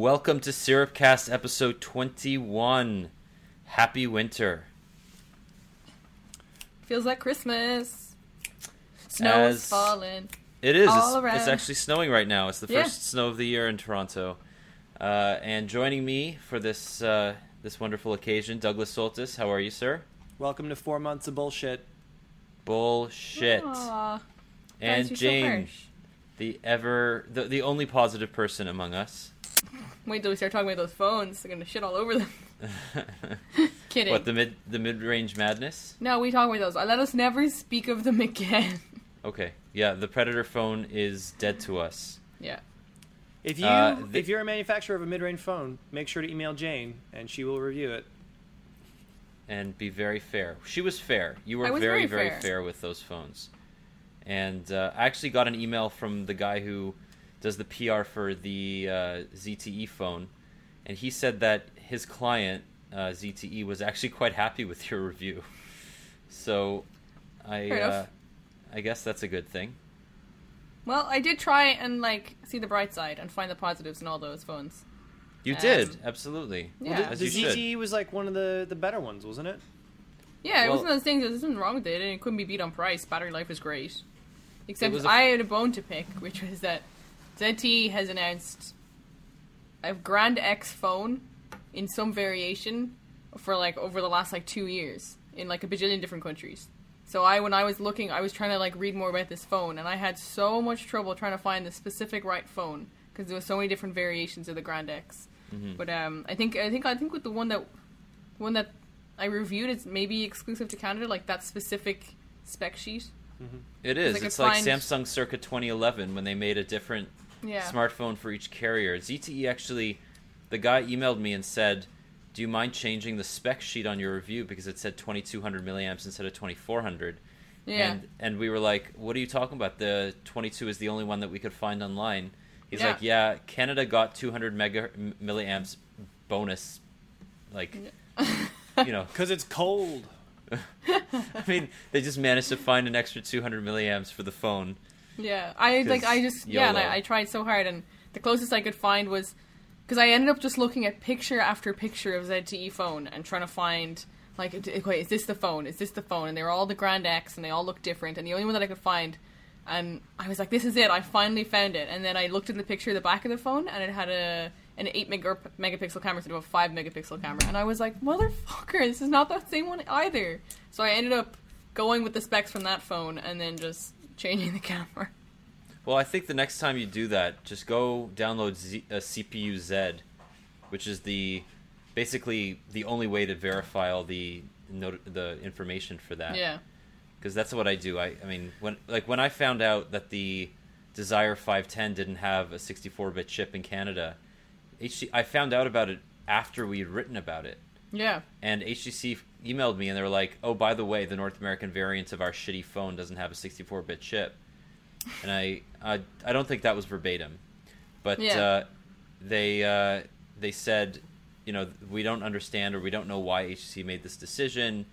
Welcome to Syrupcast episode 21. Happy winter. Feels like Christmas. Snow is falling. It is. All It's, around. it's actually snowing right now. It's the Yeah. first snow of the year in Toronto. Uh, and joining me for this uh, this wonderful occasion, Douglas Soltys. How are you, sir? Welcome to four months of bullshit. Bullshit. Aw, and guys, you're so the ever the, the only positive person among us. Wait till we start talking about those phones. They're gonna shit all over them. Kidding. what the mid the mid range madness? no, we talk about those. Let us never speak of them again. Okay, yeah, the Predator phone is dead to us. yeah. If you Uh, the- if you're a manufacturer of a mid-range phone, make sure to email Jane and she will review it. and be very fair. She was fair. You were I was very, very very fair. fair. with those phones. And uh, I actually got an email from the guy who does the PR for the uh, ZTE phone, and he said that his client uh, ZTE was actually quite happy with your review. So, I uh, I guess that's a good thing. Well, I did try and like see the bright side and find the positives in all those phones. You And- did absolutely. Yeah. as the you should. ZTE was like one of the the better ones, wasn't it? Yeah, it Well- was one of those things. There's nothing wrong with it, and it couldn't be beat on price. Battery life is great. Except was a- I had a bone to pick, which was that ZTE has announced a Grand X phone in some variation for like over the last like two years in like a bajillion different countries. So I, when I was looking, I was trying to like read more about this phone, and I had so much trouble trying to find the specific right phone because there was so many different variations of the Grand X. But um, I think I think I think with the one that one that I reviewed is maybe exclusive to Canada, like that specific spec sheet. It is. I could It's like find- Samsung circa 2011 when they made a different Yeah. smartphone for each carrier. ZTE actually, the guy emailed me and said, "Do you mind changing the spec sheet on your review because it said 2200 milliamps instead of 2400?" Yeah. And and we were like, "What are you talking about? The 22 is the only one that we could find online." He's Yeah. like, "Yeah, Canada got 200 mega milliamps bonus, like, you know." Because it's cold. I mean, they just managed to find an extra 200 milliamps for the phone. Yeah, I like I just yeah, and I, I tried so hard, and the closest I could find was because I ended up just looking at picture after picture of ZTE phone and trying to find like, wait, is this the phone? Is this the phone? And they were all the Grand X, and they all look different. And the only one that I could find, and I was like, this is it. I finally found it. And then I looked at the picture of the back of the phone, and it had a an eight mega, megapixel camera instead of a five megapixel camera. And I was like, motherfucker, this is not that same one either. So I ended up going with the specs from that phone, and then just changing the camera. Well, I think the next time you do that, just go download Z, uh, CPU Z, which is the basically the only way to verify all the not- the information for that. Yeah. because that's what I do. I, I mean, when like when I found out that the Desire 510 didn't have a 64-bit chip in Canada, HC, I found out about it after we had written about it. Yeah. And HTC emailed me and they were like, "Oh, by the way, the North American variant of our shitty phone doesn't have a 64-bit chip." And I, I, I don't think that was verbatim, but Yeah. uh, they, uh, they said, you know, we don't understand or we don't know why HTC made this decision,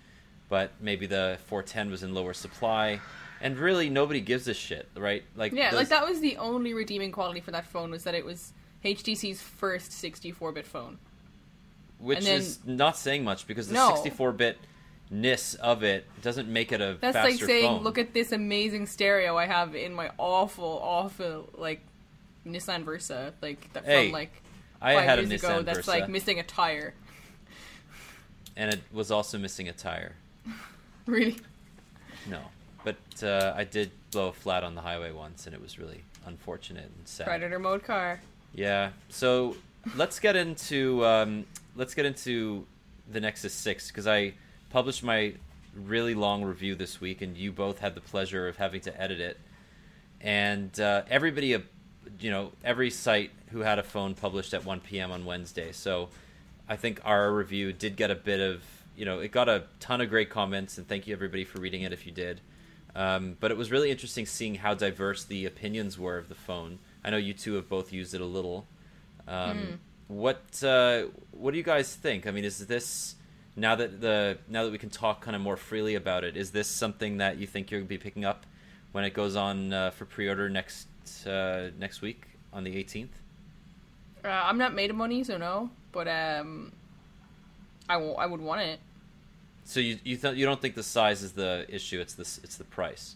but maybe the 410 was in lower supply, and really nobody gives a shit, right? Like, Yeah, those- like that was the only redeeming quality for that phone was that it was HTC's first 64-bit phone. Which then- is not saying much because the No. 64-bit ness of it doesn't make it a That's like saying, phone. look at this amazing stereo I have in my awful, awful like Nissan Versa, like that Hey, from like I five a years ago. Nissan That's Versa. like missing a tire. and it was also missing a tire. Really? No, but uh, I did blow a flat on the highway once, and it was really unfortunate and sad. Predator mode car. Yeah. So let's get into um, let's get into the Nexus Six because I published my really long review this week, and you both had the pleasure of having to edit it. And uh, everybody, uh, you know, every site who had a phone published at 1 p.m. on Wednesday. So I think our review did get a bit of, you know, it got a ton of great comments, and thank you everybody for reading it if you did. Um, but it was really interesting seeing how diverse the opinions were of the phone. I know you two have both used it a little. Um, What uh, what do you guys think? I mean, is this now that the now that we can talk kind of more freely about it? Is this something that you think you're gonna be picking up when it goes on uh, for pre-order next uh, next week on the 18th? Uh, I'm not made of money, so no. But um, I, w- I would want it. So you you th- you don't think the size is the issue? It's this it's the price.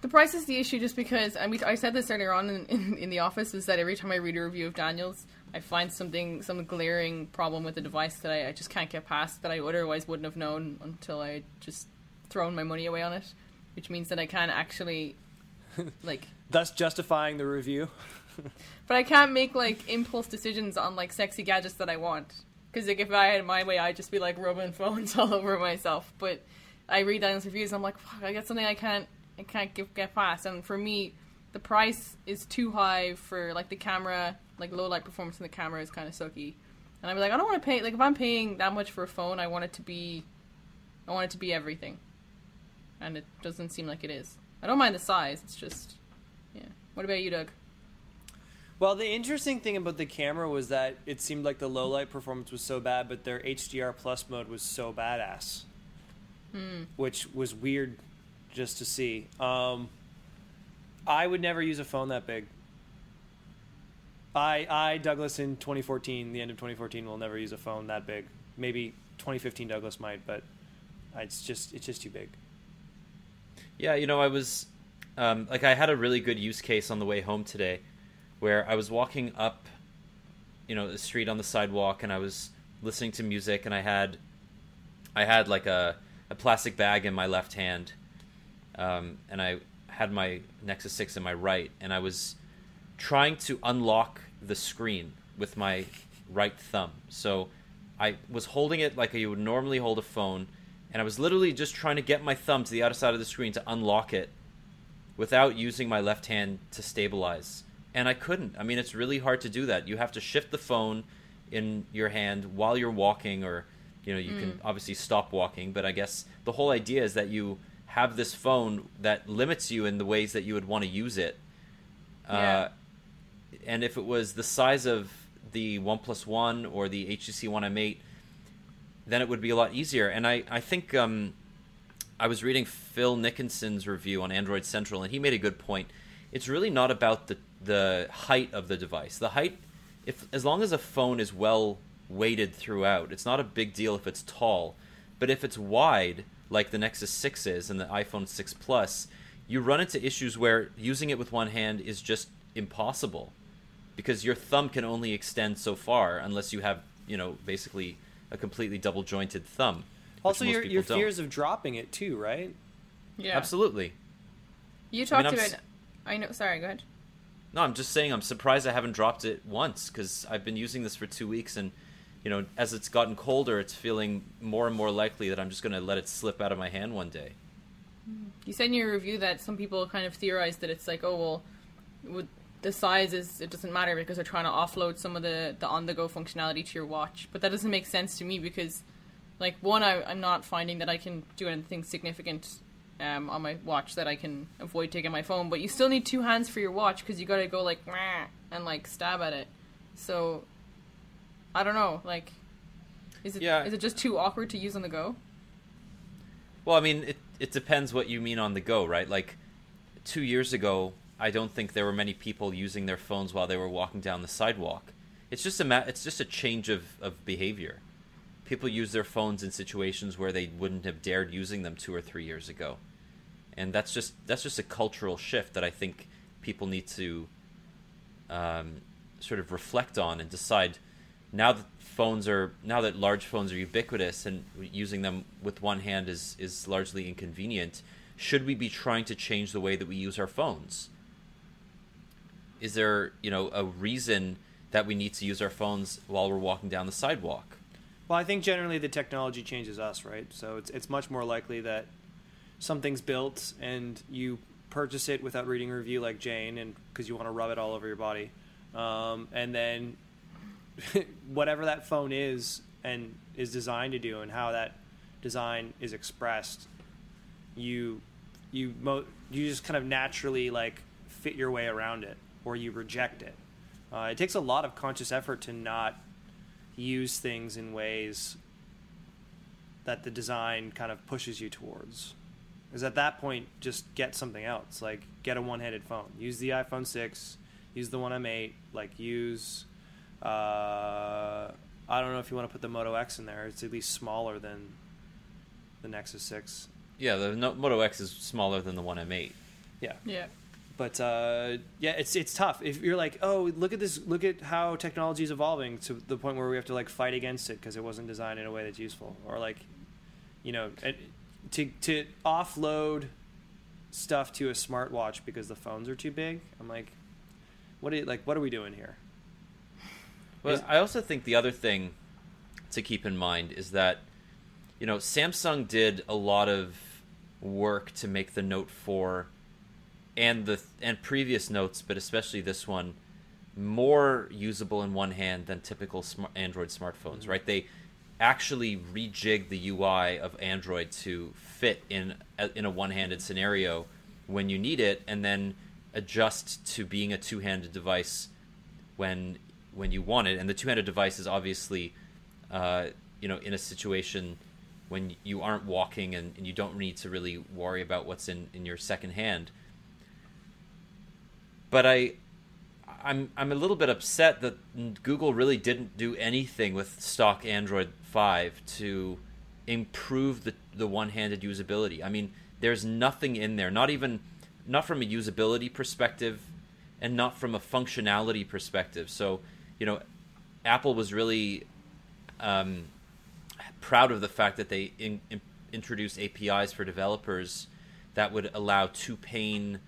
The price is the issue, just because I mean I said this earlier on in, in, in the office is that every time I read a review of Daniels, I find something some glaring problem with the device that I, I just can't get past that I otherwise wouldn't have known until I just thrown my money away on it, which means that I can't actually like Thus justifying the review. But I can't make like impulse decisions on like sexy gadgets that I want. Because like if I had my way, I'd just be like rubbing phones all over myself. But I read Daniel's reviews, and I'm like, fuck, I got something I can't, I can't get, get past. And for me, the price is too high for like the camera, like low light performance in the camera is kind of sucky. And I'm like, I don't want to pay. Like if I'm paying that much for a phone, I want it to be, I want it to be everything. And it doesn't seem like it is. I don't mind the size. It's just, yeah. What about you, Doug? Well, the interesting thing about the camera was that it seemed like the low light performance was so bad, but their HDR plus mode was so badass, which was weird just to see. Um, I would never use a phone that big. I, I Douglas in 2014, the end of 2014, will never use a phone that big. Maybe 2015 Douglas might, but it's just it's just too big. Yeah, you know, I was um, like, I had a really good use case on the way home today, where I was walking up, you know, the street on the sidewalk, and I was listening to music, and I had, I had like a a plastic bag in my left hand, um, and I had my Nexus Six in my right, and I was trying to unlock the screen with my right thumb. So I was holding it like you would normally hold a phone, and I was literally just trying to get my thumb to the other side of the screen to unlock it without using my left hand to stabilize. And I couldn't. I mean, it's really hard to do that. You have to shift the phone in your hand while you're walking, or, you know, you can obviously stop walking, but I guess the whole idea is that you have this phone that limits you in the ways that you would want to use it. Yeah. Uh, and if it was the size of the OnePlus One or the HTC One M8, then it would be a lot easier. And I, I think um, I was reading Phil Nickinson's review on Android Central, and he made a good point. It's really not about the the height of the device. The height, if as long as a phone is well weighted throughout, it's not a big deal if it's tall. But if it's wide, like the Nexus 6 is and the iPhone 6 Plus, you run into issues where using it with one hand is just impossible because your thumb can only extend so far unless you have, you know, basically a completely double jointed thumb. Also, most your people your don't. fears of dropping it too, right? Yeah. Absolutely. You talked I'm about. I know. Sorry. Go ahead. No, I'm just saying I'm surprised I haven't dropped it once because I've been using this for two weeks and, you know, as it's gotten colder, it's feeling more and more likely that I'm just going to let it slip out of my hand one day. Mm-hmm. You said in your review that some people kind of theorized that it's like, oh well, with the size is it doesn't matter because they're trying to offload some of the the on the go functionality to your watch. But that doesn't make sense to me because, like, one, I, I'm not finding that I can do anything significant um, on my watch that I can avoid taking my phone. But you still need two hands for your watch because you got to go like and like stab at it. So I don't know, like. Is it, Yeah. is it just too awkward to use on the go? Well, I mean, it, it depends what you mean on the go, right? Like, two years ago, I don't think there were many people using their phones while they were walking down the sidewalk. It's just a ma- it's just a change of, of behavior. People use their phones in situations where they wouldn't have dared using them two or three years ago, and that's just that's just a cultural shift that I think people need to um, sort of reflect on and decide now that phones are now that large phones are ubiquitous and using them with one hand is is largely inconvenient should we be trying to change the way that we use our phones? Is there, you know, a reason that we need to use our phones while we're walking down the sidewalk? Well, I think generally the technology changes us, right? So it's it's much more likely that something's built and you purchase it without reading a review like Jane, and because you want to rub it all over your body, um, and then whatever that phone is and is designed to do, and how that design is expressed, you you mo- you just kind of naturally like fit your way around it, or you reject it. Uh, it takes a lot of conscious effort to not use things in ways that the design kind of pushes you towards. Is at that point, just get something else. Like get a one-handed phone. Use the iPhone six. Use the one M8. Like use. Uh, I don't know if you want to put the Moto X in there. It's at least smaller than the Nexus six. Yeah, the no- Moto X is smaller than the One M8. Yeah. Yeah. But uh, yeah, it's it's tough. If you're like, oh, look at this, look at how technology is evolving to the point where we have to like fight against it because it wasn't designed in a way that's useful, or like, you know, to to offload stuff to a smartwatch because the phones are too big. I'm like, what are you, like? What are we doing here? Well, Is- I also think the other thing to keep in mind is that, you know, Samsung did a lot of work to make the Note 4 and the and previous notes, but especially this one, more usable in one hand than typical smart Android smartphones. Right? They actually rejig the UI of Android to fit in a, in a one-handed scenario when you need it, and then adjust to being a two-handed device when when you want it. And the two-handed device is obviously, uh, you know, in a situation when you aren't walking and, and you don't need to really worry about what's in, in your second hand. But I, I'm I'm a little bit upset that Google really didn't do anything with stock Android 5 to improve the the one-handed usability. I mean, there's nothing in there, not even not from a usability perspective and not from a functionality perspective. So, you know, Apple was really um, proud of the fact that they in, in, introduced APIs for developers that would allow two pane,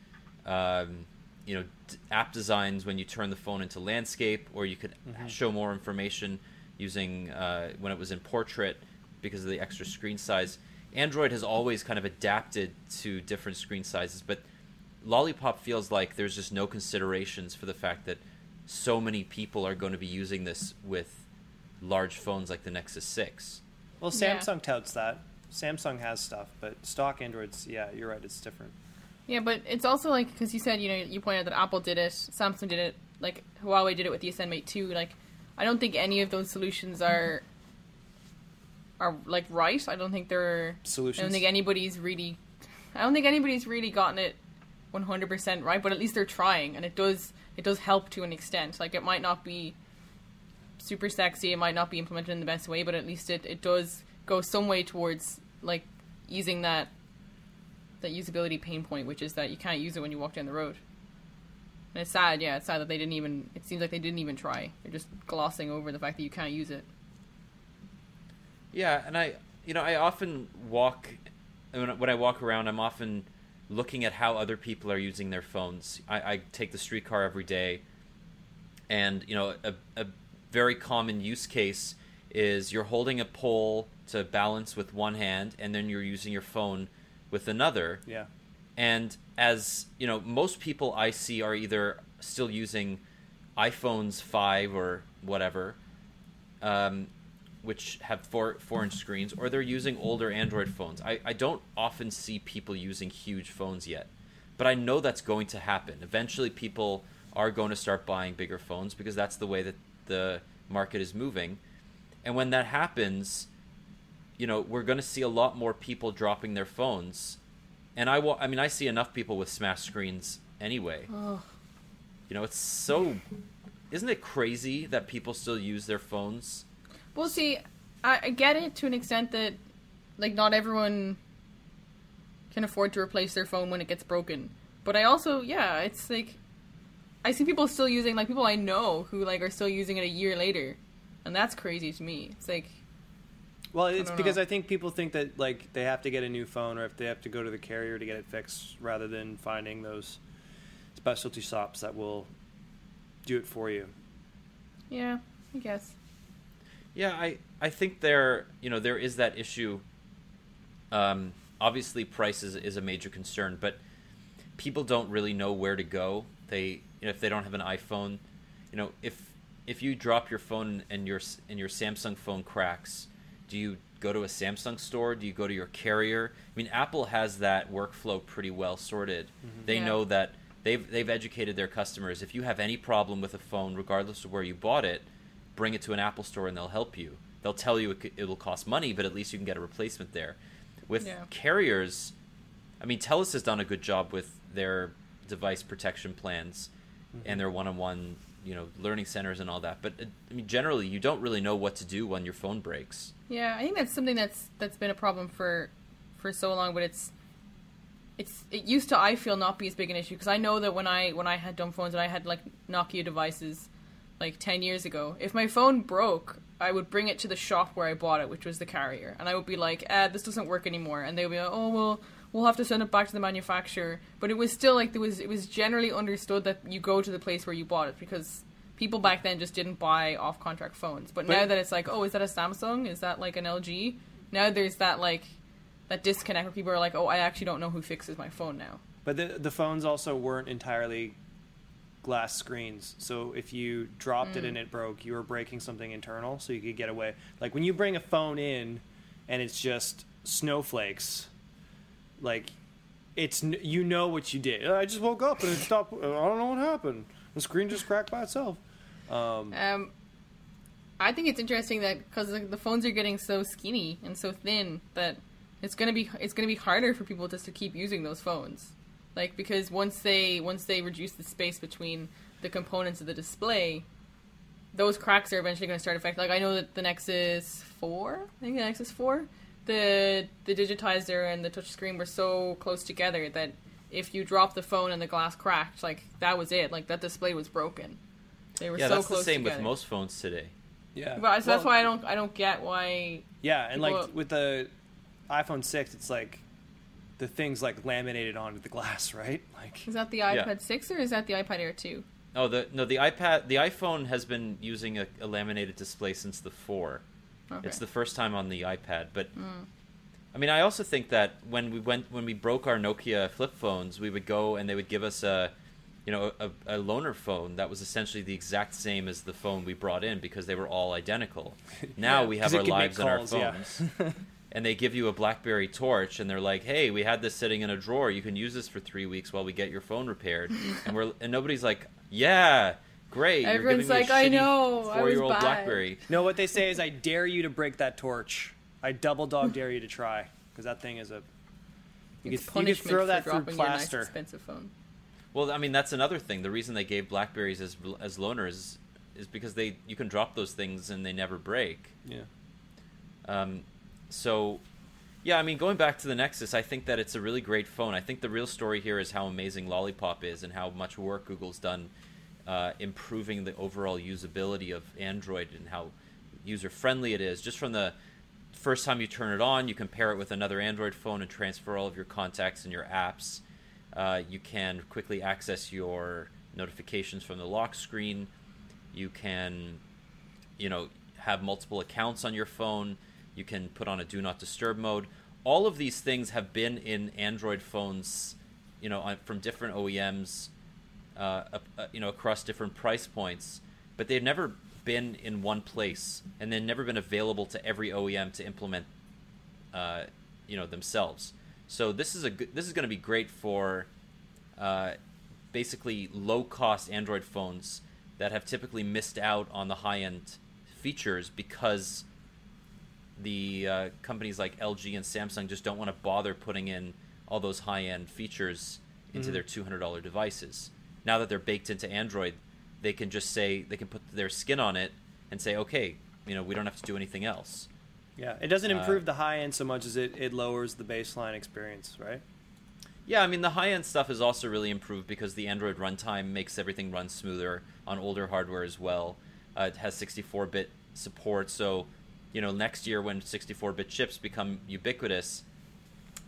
um, you know, d- app designs when you turn the phone into landscape, or you could show more information using uh, when it was in portrait because of the extra screen size. Android has always kind of adapted to different screen sizes, but Lollipop feels like there's just no considerations for the fact that so many people are going to be using this with large phones like the Nexus 6. Well, Yeah. Samsung touts that. Samsung has stuff, but stock Androids, yeah, you're right, it's different. Yeah, but it's also like because you said you know you pointed out that Apple did it, Samsung did it, like Huawei did it with the Ascend Mate 2. Like, I don't think any of those solutions are are like right. I don't think they're solutions. I don't think anybody's really. I don't think anybody's really gotten it 100% right, but at least they're trying, and it does it does help to an extent. Like it might not be super sexy, it might not be implemented in the best way, but at least it, it does go some way towards like easing that that usability pain point, which is that you can't use it when you walk down the road. And it's sad, yeah, it's sad that they didn't even. It seems like they didn't even try. They're just glossing over the fact that you can't use it. Yeah, and I, you know, I often walk when I- when I walk around, I'm often looking at how other people are using their phones. I, I take the streetcar every day, and you know, a, a very common use case is you're holding a pole to balance with one hand, and then you're using your phone with another. Yeah. And as you know, most people I see are either still using iPhones five or whatever, um, which have four four inch screens, or they're using older Android phones. I, I don't often see people using huge phones yet, but I know that's going to happen. Eventually, people are going to start buying bigger phones because that's the way that the market is moving. And when that happens, you know, we're going to see a lot more people dropping their phones. And I, wa- I mean, I see enough people with smash screens anyway. You know, it's so. Isn't it crazy that people still use their phones? Well, see, I, I get it to an extent that, like, not everyone can afford to replace their phone when it gets broken. But I also, yeah, it's like, I see people still using, like, people I know who, like, are still using it a year later. And that's crazy to me. It's like, Well, it's don't because know. I think people think that like they have to get a new phone or if they have to go to the carrier to get it fixed, rather than finding those specialty shops that will do it for you. Yeah, I guess. Yeah, I I think there you know there is that issue. Um, obviously, price is, is a major concern, but people don't really know where to go. They you know, if they don't have an iPhone, you know if if you drop your phone and your and your Samsung phone cracks, do you go to a Samsung store? Do you go to your carrier? I mean, Apple has that workflow pretty well sorted. They Yeah. know that they've they've educated their customers. If you have any problem with a phone, regardless of where you bought it, bring it to an Apple store and they'll help you. They'll tell you it, c- it'll cost money, but at least you can get a replacement there. With Yeah. carriers, I mean, TELUS has done a good job with their device protection plans and their one-on-one, you know, learning centers and all that. But uh, I mean, generally, you don't really know what to do when your phone breaks. Yeah, I think that's something that's that's been a problem for for so long, but it's it's it used to I feel not be as big an issue because I know that when I when I had dumb phones and I had like Nokia devices like 10 years ago, if my phone broke, I would bring it to the shop where I bought it, which was the carrier, and I would be like, "Ah, this doesn't work anymore." And they would be like, "Oh, well, we'll have to send it back to the manufacturer." But it was still like there was it was generally understood that you go to the place where you bought it because people back then just didn't buy off contract phones. But, But- now that it's like, "Oh, is that a Samsung? Is that like an LG?" Now there's that like that disconnect where people are like, "Oh, I actually don't know who fixes my phone now." But the the phones also weren't entirely glass screens. So if you dropped it and mm. it broke, you were breaking something internal, so you could get away. Like when you bring a phone in and it's just snowflakes, like it's you know what you did. I just woke up and it stopped. I don't know what happened. The screen just cracked by itself. Um, I think it's interesting that because the, phones are getting so skinny and so thin that it's gonna be it's gonna be harder for people just to keep using those phones, like because once they once they reduce the space between the components of the display, those cracks are eventually going to start affecting. Like I know that the Nexus Four, I think the Nexus Four, the the digitizer and the touch screen were so close together that if you drop the phone and the glass cracked, like that was it. Like that display was broken. They were Yeah, so that's close the same together. with most phones today. Yeah. But so that's why I don't I don't get why. Yeah, and like People- with the iPhone six, it's like the thing's like laminated onto the glass, right? Like Is that the iPad six or is that the iPad Air two? Oh, the no, the iPad, the iPhone has been using a, a laminated display since the four. Okay. It's the first time on the iPad, but hmm. I mean, I also think that when we went when we broke our Nokia flip phones, we would go and they would give us a, you know, a, a loaner phone that was essentially the exact same as the phone we brought in because they were all identical. Now Yeah, we 'cause have our can make lives on our calls, yeah. phones. And they give you a BlackBerry torch, and they're like, "Hey, we had this sitting in a drawer. You can use this for three weeks while we get your phone repaired." and we're and nobody's like, "Yeah, great." Everyone's You're giving me like, a "I know, four-year-old. BlackBerry." No, what they say is, I dare you to break that torch. I double dog dare you to try because that thing is a. You It's could, you could throw that through dropping your nice plaster. expensive phone. Well, I mean, that's another thing. The reason they gave Blackberries as as loaners is because they you can drop those things and they never break. yeah. Um, so, yeah, I mean, going back to the Nexus, I think that it's a really great phone. I think the real story here is how amazing Lollipop is and how much work Google's done uh, improving the overall usability of Android and how user friendly it is. Just from the first time you turn it on, you can pair it with another Android phone and transfer all of your contacts and your apps. Uh, you can quickly access your notifications from the lock screen. You can you know have multiple accounts on your phone you can put on a do not disturb mode all of these things have been in android phones you know from different oems uh, uh, you know across different price points but they've never been in one place and they've never been available to every oem to implement uh, you know themselves so this is a good, this is going to be great for uh, basically low cost Android phones that have typically missed out on the high end features because the uh, companies like LG and Samsung just don't want to bother putting in all those high end features into their $200 devices. Now that they're baked into Android, they can just say, they can put their skin on it and say, okay, you know, we don't have to do anything else. Yeah. It doesn't Uh, improve the high end so much as it, it lowers the baseline experience, right? Yeah, I mean the high end stuff is also really improved because the Android runtime makes everything run smoother on older hardware as well. Uh, it has 64-bit support, so you know next year when 64-bit chips become ubiquitous,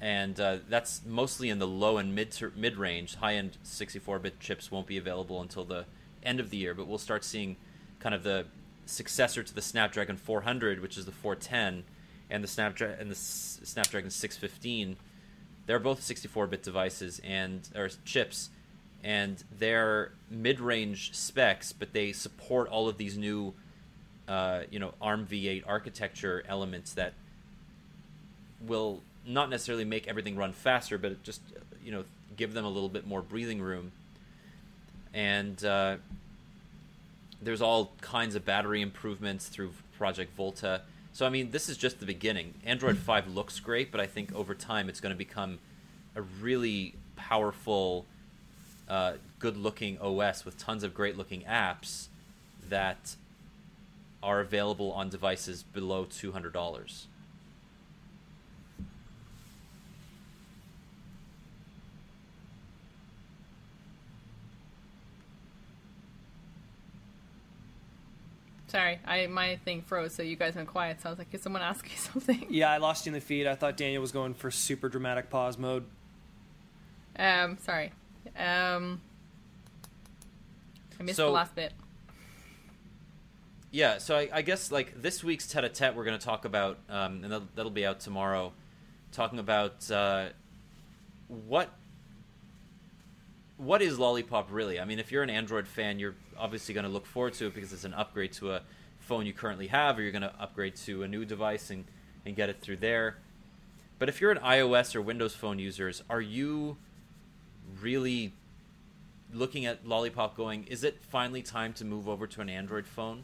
and uh, that's mostly in the low and mid mid range. High end 64-bit chips won't be available until the end of the year, but we'll start seeing kind of the successor to the Snapdragon 400, which is the 410, and the Snapdragon and the S- Snapdragon 615. They're both 64-bit devices and or chips, and they're mid-range specs, but they support all of these new, uh, you know, ARM v8 architecture elements that will not necessarily make everything run faster, but just you know give them a little bit more breathing room. And uh, there's all kinds of battery improvements through Project Volta. So I mean, this is just the beginning. Android 5 looks great, but I think over time it's going to become a really powerful, uh, good-looking OS with tons of great-looking apps that are available on devices below two hundred dollars. Sorry, I my thing froze, so you guys went quiet. So I was like, "Is someone asking me something?" Yeah, I lost you in the feed. I thought Daniel was going for super dramatic pause mode. Um, sorry. Um, I missed So- the last bit. Yeah, so I, I guess like this week's tete-a-tete, we're going to talk about, um, and that'll, that'll be out tomorrow, talking about uh, what what is Lollipop really? I mean, if you're an Android fan, you're obviously going to look forward to it because it's an upgrade to a phone you currently have, or you're going to upgrade to a new device and, and get it through there. But if you're an iOS or Windows phone users, are you really looking at Lollipop going, is it finally time to move over to an Android phone?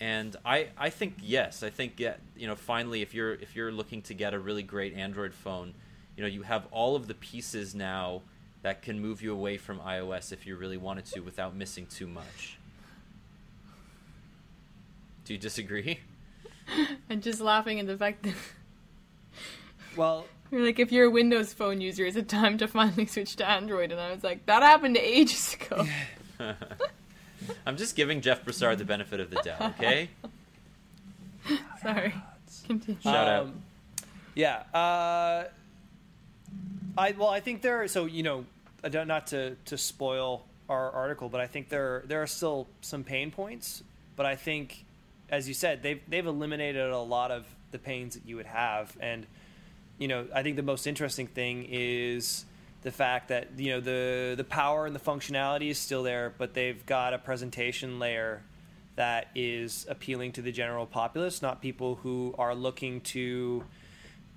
And I, I think yes. I think yeah, you know finally if you're if you're looking to get a really great Android phone, you know you have all of the pieces now that can move you away from iOS if you really wanted to without missing too much. Do you disagree? And just laughing at the fact that Well, you're like, if you're a Windows phone user, is it time to finally switch to Android? And I was like, that happened ages ago. I'm just giving Jeff Broussard the benefit of the doubt, okay? Sorry. Continue. Shout out. Um, Yeah. Uh, I well, I think there. Are, so you know, not to to spoil our article, but I think there there are still some pain points. But I think, as you said, they've they've eliminated a lot of the pains that you would have, and you know, I think the most interesting thing is the fact that you know the the power and the functionality is still there, but they've got a presentation layer that is appealing to the general populace, not people who are looking to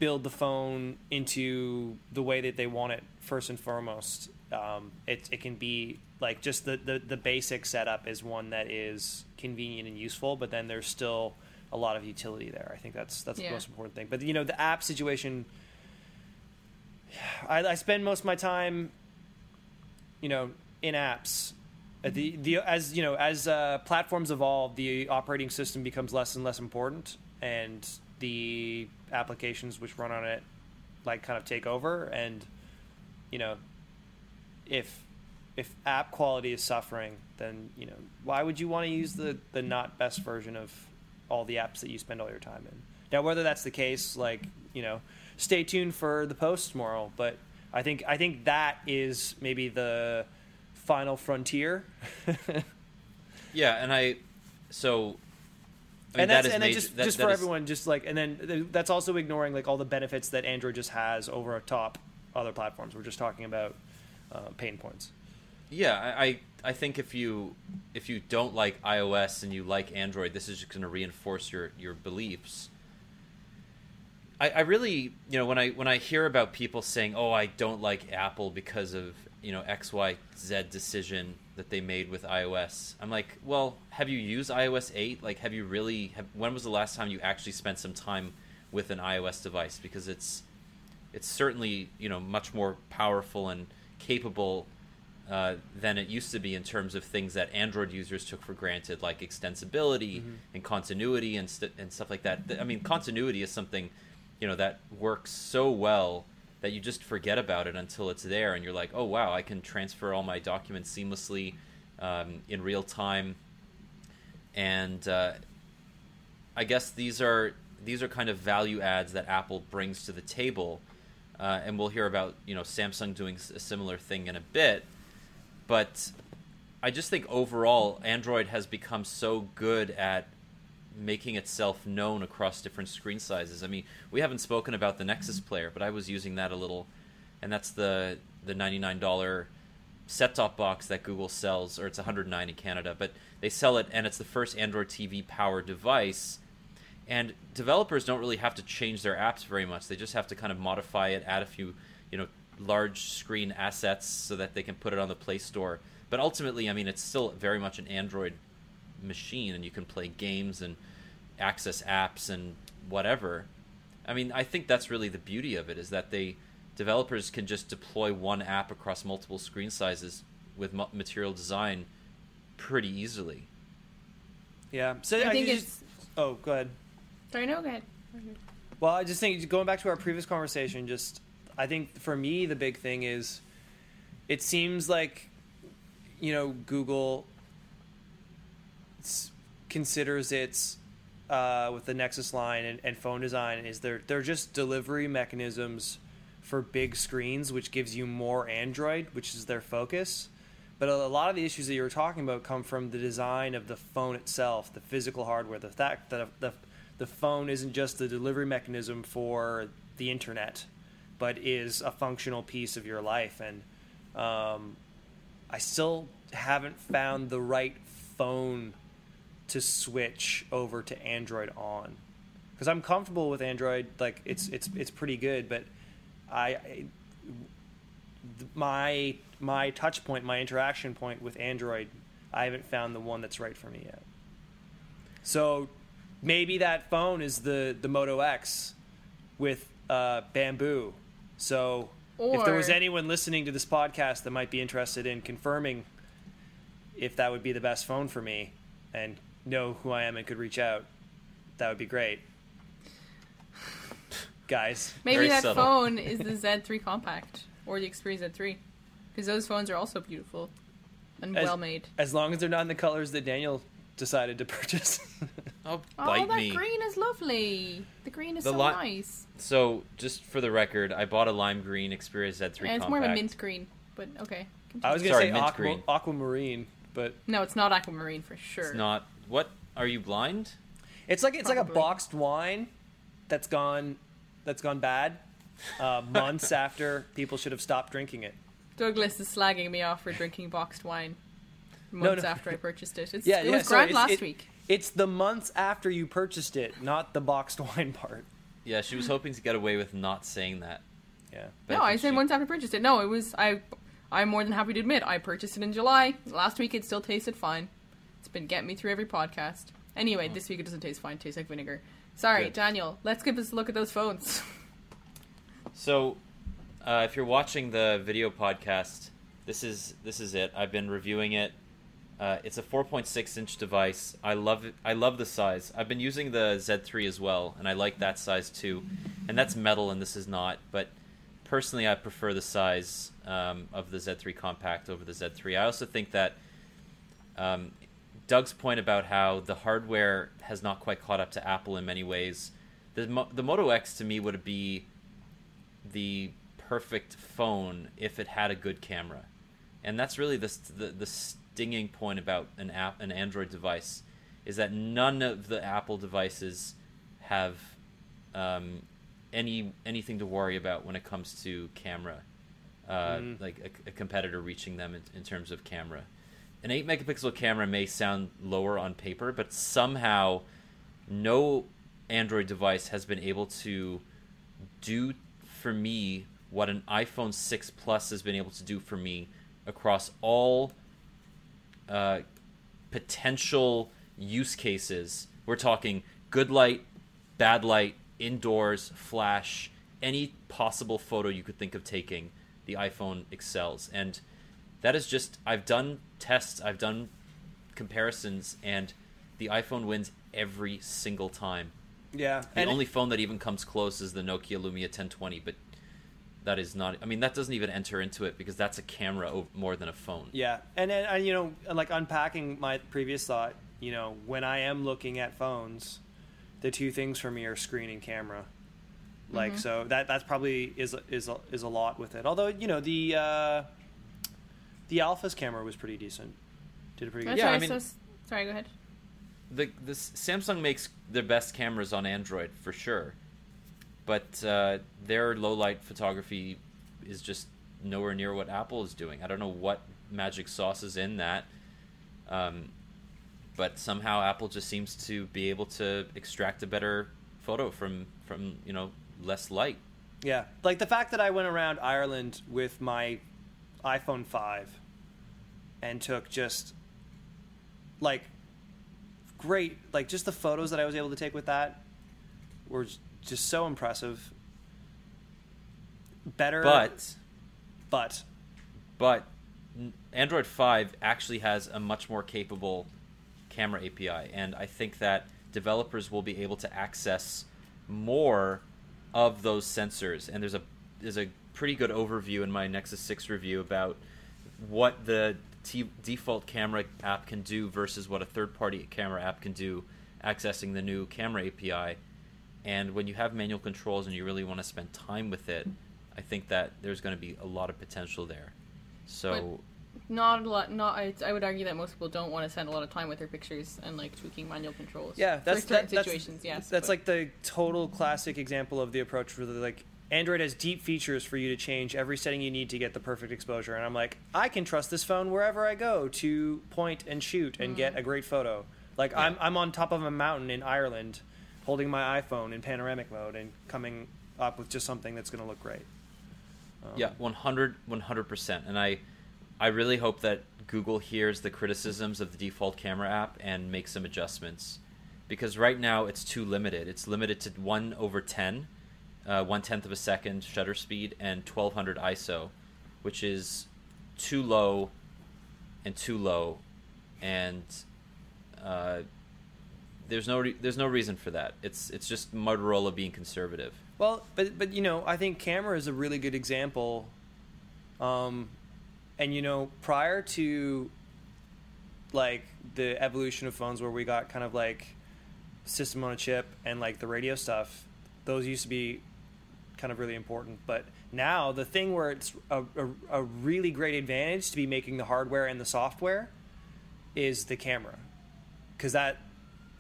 build the phone into the way that they want it first and foremost. Um, it, it can be like just the, the, the basic setup is one that is convenient and useful, but then there's still a lot of utility there. I think that's that's Yeah. the most important thing. But you know, the app situation. I, I spend most of my time, you know, in apps. Uh, The the as you know as uh, platforms evolve, the operating system becomes less and less important, and the applications which run on it like kind of take over. And you know, if if app quality is suffering, then you know why would you want to use the the not best version of all the apps that you spend all your time in? Now, whether that's the case, like you know, stay tuned for the post tomorrow. But I think I think that is maybe the final frontier. Yeah, and I so I mean, and that that's is and then major- just that- just that for is- everyone, just like and then that's also ignoring like all the benefits that Android just has over top other platforms. We're just talking about uh, pain points. Yeah, I, I I think if you if you don't like iOS and you like Android, this is just going to reinforce your your beliefs. I, I really you know when I when I hear about people saying, "Oh, I don't like Apple because of you know X Y Z decision that they made with iOS," I'm like, well, have you used iOS eight? Like, have you really? Have, when was the last time you actually spent some time with an iOS device? Because it's it's certainly you know much more powerful and capable uh, than it used to be in terms of things that Android users took for granted, like extensibility and continuity and st- and stuff like that. I mean, continuity is something you know that works so well that you just forget about it until it's there, and you're like, oh wow, I can transfer all my documents seamlessly um, in real time, and uh, I guess these are these are kind of value adds that Apple brings to the table, uh, and we'll hear about you know Samsung doing a similar thing in a bit. But I just think overall, Android has become so good at making itself known across different screen sizes. I mean, we haven't spoken about the Nexus player, but I was using that a little, and that's the the ninety nine dollar set top box that Google sells, or it's 109 in Canada, but they sell it, and it's the first Android TV powered device. And developers don't really have to change their apps very much. They just have to kind of modify it, add a few, you know, large screen assets so that they can put it on the Play Store. But ultimately, I mean, it's still very much an Android machine, and you can play games and access apps and whatever. I mean, I think that's really the beauty of it is that they developers can just deploy one app across multiple screen sizes with material design pretty easily. Yeah. So I, I think just, it's. Oh, go ahead. Sorry, no, go ahead. Well, I just think going back to our previous conversation, just I think for me the big thing is it seems like you know Google considers its uh, with the Nexus line and, and phone design is they're they're just delivery mechanisms for big screens, which gives you more Android, which is their focus. But a lot of the issues that you were talking about come from the design of the phone itself, the physical hardware, the fact that the the phone isn't just the delivery mechanism for the internet, but is a functional piece of your life. And um, I still haven't found the right phone to switch over to Android on because I'm comfortable with Android. Like it's it's it's pretty good, but I, I my my touch point, my interaction point with Android, I haven't found the one that's right for me yet. So maybe that phone is the the Moto X with uh, bamboo. So or, if there was anyone listening to this podcast that might be interested in confirming if that would be the best phone for me and know who I am and could reach out, that would be great. Guys, maybe Very that subtle. phone is the Z3 Compact or the Xperia Z3 because those phones are also beautiful and As- well made. as long as they're not in the colors that Daniel decided to purchase. Oh, Oh, bite that me. green is lovely. The green is The so li- nice. So, just for the record, I bought a lime green Xperia Z3 Yeah, it's compact. more of a mint green, but okay. I was gonna say aqua, aquamarine, but No, it's not aquamarine for sure. It's not. What are you blind? it's like it's like a boxed wine that's gone that's gone bad uh, months after people should have stopped drinking it. Douglas is slagging me off for drinking boxed wine months no. after I purchased it. It's, Yeah, it yeah. was so grand last it- week. It's the months after you purchased it, not the boxed wine part. Yeah, she was hoping to get away with not saying that. Yeah. but No, I think said she- months after I purchased it. No, it was I. I'm more than happy to admit I purchased it in July. Last week it still tasted fine. It's been getting me through every podcast. Anyway, this week it doesn't taste fine. It tastes like vinegar. Sorry, Good. Daniel. Let's give us a look at those phones. So, uh, if you're watching the video podcast, this is this is it. I've been reviewing it. Uh, it's a 4.6 inch device. I love it. I love the size. I've been using the Z3 as well, and I like that size too. And that's metal, and this is not. But personally, I prefer the size um, of the Z3 Compact over the Z3. I also think that um, Doug's point about how the hardware has not quite caught up to Apple in many ways. The Mo- the Moto X to me would be the perfect phone if it had a good camera, and that's really the the, the stinging point about an app an Android device is that none of the Apple devices have um, any anything to worry about when it comes to camera, uh, like a, a competitor reaching them in, in terms of camera. An eight megapixel camera may sound lower on paper, but somehow no Android device has been able to do for me what an iPhone 6 Plus has been able to do for me across all uh, potential use cases. We're talking good light, bad light, indoors, flash, any possible photo you could think of taking, the iPhone excels. And that is just, I've done tests, I've done comparisons, and the iPhone wins every single time. Yeah. The only phone that even comes close is the Nokia Lumia 1020, but that is not. I mean, that doesn't even enter into it because that's a camera more than a phone. Yeah, and then and, you know, like unpacking my previous thought, you know, when I am looking at phones, the two things for me are screen and camera. Like so that that's probably is is is a lot with it. Although you know the uh, the Alpha's camera was pretty decent. Did a pretty good. That's Yeah, why I mean- so sorry, go ahead. the the Samsung makes their best cameras on Android for sure, but uh, their low light photography is just nowhere near what Apple is doing. I don't know what magic sauce is in that, um, but somehow Apple just seems to be able to extract a better photo from from you know less light. Yeah, like the fact that I went around Ireland with my iPhone 5 and took just like great, like just the photos that I was able to take with that were just so impressive. Better, But but but Android 5 actually has a much more capable camera API, and I think that developers will be able to access more of those sensors. And there's a there's a pretty good overview in my Nexus 6 review about what the t- default camera app can do versus what a third-party camera app can do, accessing the new camera API. And when you have manual controls and you really want to spend time with it, I think that there's going to be a lot of potential there. So Not a lot. Not. I, I would argue that most people don't want to spend a lot of time with their pictures and like tweaking manual controls. yeah, that's for certain that, that's, situations. Yes, that's but- like the total classic example of the approach where the like Android has deep features for you to change every setting you need to get the perfect exposure. And I'm like, I can trust this phone wherever I go to point and shoot and get mm. a great photo. Like I'm I'm on top of a mountain in Ireland, holding my iPhone in panoramic mode and coming up with just something that's going to look great. Um, yeah, 100 100%. And I I really hope that Google hears the criticisms of the default camera app and makes some adjustments. Because right now it's too limited. It's limited to 1 over 10, uh, one tenth of a second shutter speed, and 1200 ISO, which is too low and too low. And uh, there's no re- there's no reason for that. It's it's just Motorola being conservative. Well, but but you know, I think camera is a really good example. Um, and you know, prior to like the evolution of phones, where we got kind of like system on a chip and like the radio stuff, those used to be kind of really important. But now the thing where it's a, a, a really great advantage to be making the hardware and the software is the camera, because that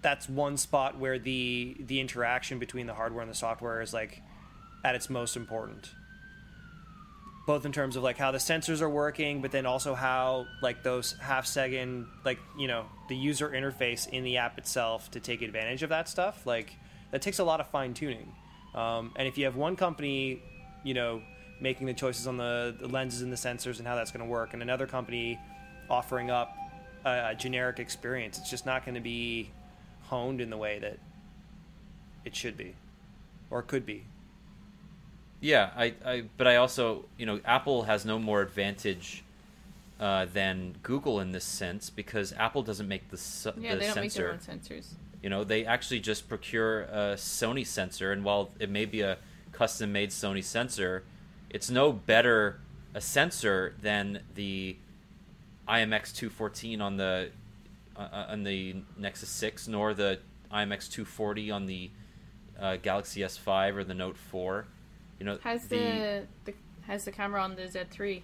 that's one spot where the the interaction between the hardware and the software is like at its most important. Both in terms of like how the sensors are working but then also how like those half second like you know the user interface in the app itself to take advantage of that stuff. Like that takes a lot of fine tuning um, and if you have one company you know making the choices on the, the lenses and the sensors and how that's going to work and another company offering up a, a generic experience it's just not going to be honed in the way that it should be or could be Yeah, I, I, but I also, you know, Apple has no more advantage uh, than Google in this sense because Apple doesn't make the, su- yeah, the they don't make their sensor. own sensors. You know, they actually just procure a Sony sensor, and while it may be a custom-made Sony sensor, it's no better a sensor than the IMX 214 on the uh, on the Nexus 6, nor the IMX 240 on the uh, Galaxy S5 or the Note 4. You know, Has the, the has the camera on the Z3? Z3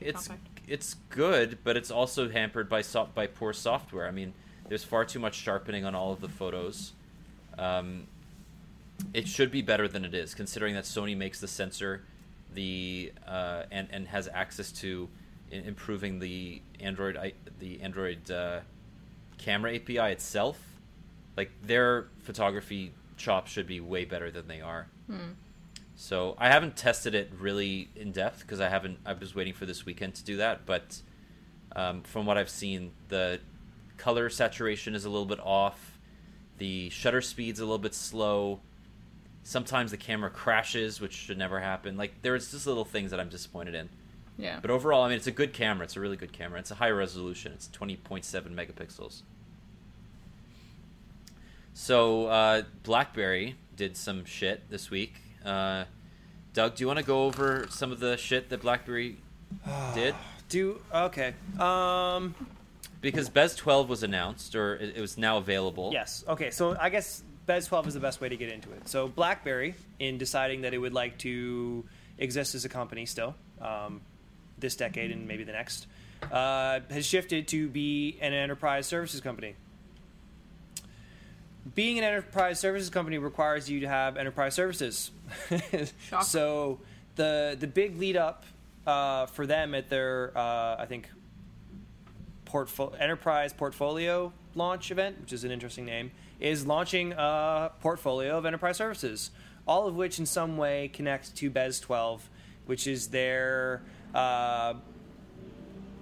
it's compact. it's good, but it's also hampered by so- by poor software. I mean, there's far too much sharpening on all of the photos. Um, it should be better than it is, considering that Sony makes the sensor, the uh, and and has access to improving the Android the Android uh, camera API itself. Like their photography chops should be way better than they are. So I haven't tested it really in depth because I haven't. I was waiting for this weekend to do that. But um, from what I've seen, the color saturation is a little bit off. The shutter speed's a little bit slow. Sometimes the camera crashes, which should never happen. Like there's just little things that I'm disappointed in. Yeah. But overall, I mean, it's a good camera. It's a really good camera. It's a high resolution. It's 20.7 megapixels. So uh, BlackBerry did some shit this week. Uh, Doug, do you want to go over some of the shit that BlackBerry did? do okay um Because BES 12 was announced, or it, it was now available. Yes. Okay. So I guess BES 12 is the best way to get into it. So BlackBerry, in deciding that it would like to exist as a company still, um, this decade and maybe the next, uh, has shifted to be an enterprise services company. Being an enterprise services company requires you to have enterprise services. Shock. so the the big lead up uh, for them at their uh, I think portfo- enterprise portfolio launch event, which is an interesting name, is launching a portfolio of enterprise services, all of which in some way connect to BES 12, which is their uh,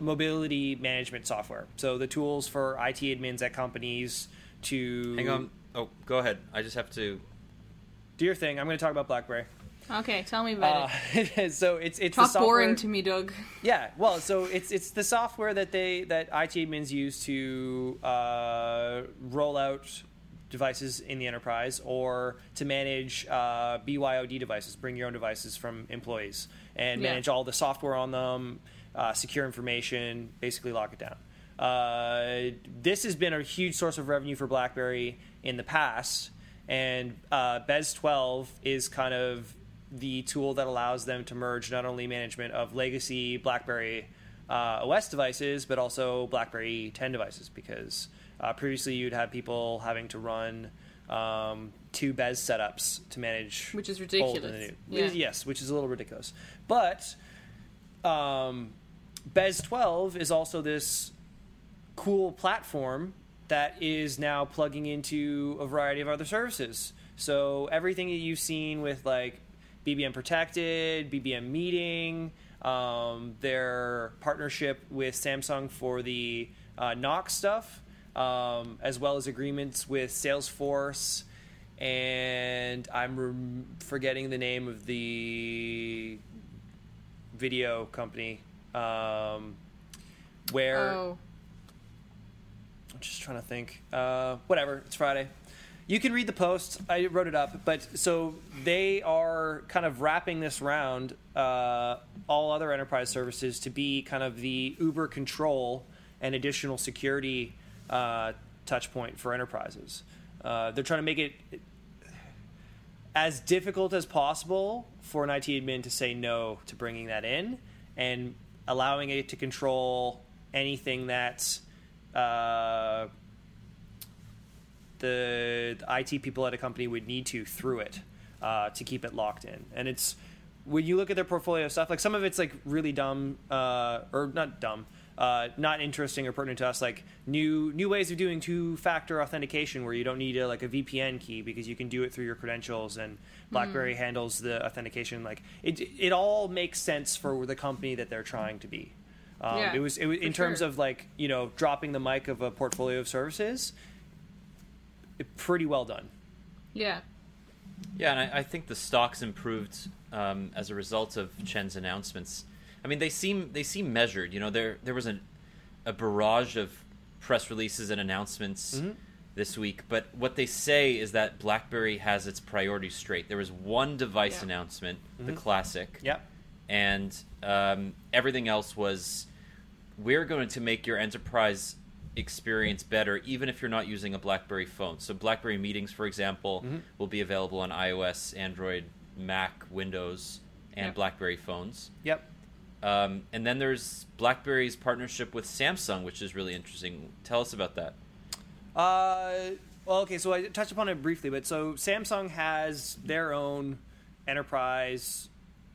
mobility management software. So the tools for IT admins at companies to Hang on. Oh, go ahead. I just have to. do your thing. I'm going to talk about BlackBerry. Okay, tell me about Uh, it. so it's it's the Stop boring to me, Doug. Yeah, well, so it's it's the software that they that IT admins use to uh, roll out devices in the enterprise or to manage uh, BYOD devices, bring your own devices from employees, and Yeah. manage all the software on them, uh, secure information, basically lock it down. Uh, this has been a huge source of revenue for BlackBerry in the past, and uh, BES 12 is kind of the tool that allows them to merge not only management of legacy BlackBerry uh, OS devices, but also BlackBerry 10 devices, because uh, previously you'd have people having to run um, two BES setups to manage, Which is ridiculous. new. Yeah. Yes, which is a little ridiculous, but um, BES 12 is also this cool platform that is now plugging into a variety of other services. So everything that you've seen with like BBM Protected, BBM Meeting, um, their partnership with Samsung for the uh, Knox stuff, um, as well as agreements with Salesforce, and I'm rem- forgetting the name of the video company um, where Oh, I'm just trying to think. Uh, whatever. It's Friday. You can read the post. I wrote it up, but so they are kind of wrapping this around uh, all other enterprise services to be kind of the Uber control and additional security uh, touch point for enterprises. Uh, they're trying to make it as difficult as possible for an IT admin to say no to bringing that in and allowing it to control anything that's. uh, the, the IT people at a company would need to through it uh, to keep it locked in. And it's when you look at their portfolio stuff, like some of it's like really dumb uh, or not dumb. Uh, not interesting or pertinent to us, like new new ways of doing two-factor authentication, where you don't need a, like a VPN key because you can do it through your credentials, and BlackBerry handles the authentication. Like it, it all makes sense for the company that they're trying to be. Um, Yeah, it was, it was in terms sure. of like you know dropping the mic of a portfolio of services. It, pretty well done. yeah. Yeah, and I, I think the stocks improved um, as a result of Chen's announcements. I mean, they seem they seem measured. You know, there there was a a barrage of press releases and announcements this week, but what they say is that BlackBerry has its priorities straight. There was one device Yeah. announcement, the Classic, Yep. and um, everything else was we're going to make your enterprise experience better even if you're not using a blackberry phone so blackberry meetings for example will be available on ios android mac windows and Yep. blackberry phones Yep. um, and then there's blackberry's partnership with samsung which is really interesting tell us about that Uh, well, okay, so I touched upon it briefly, but so Samsung has their own enterprise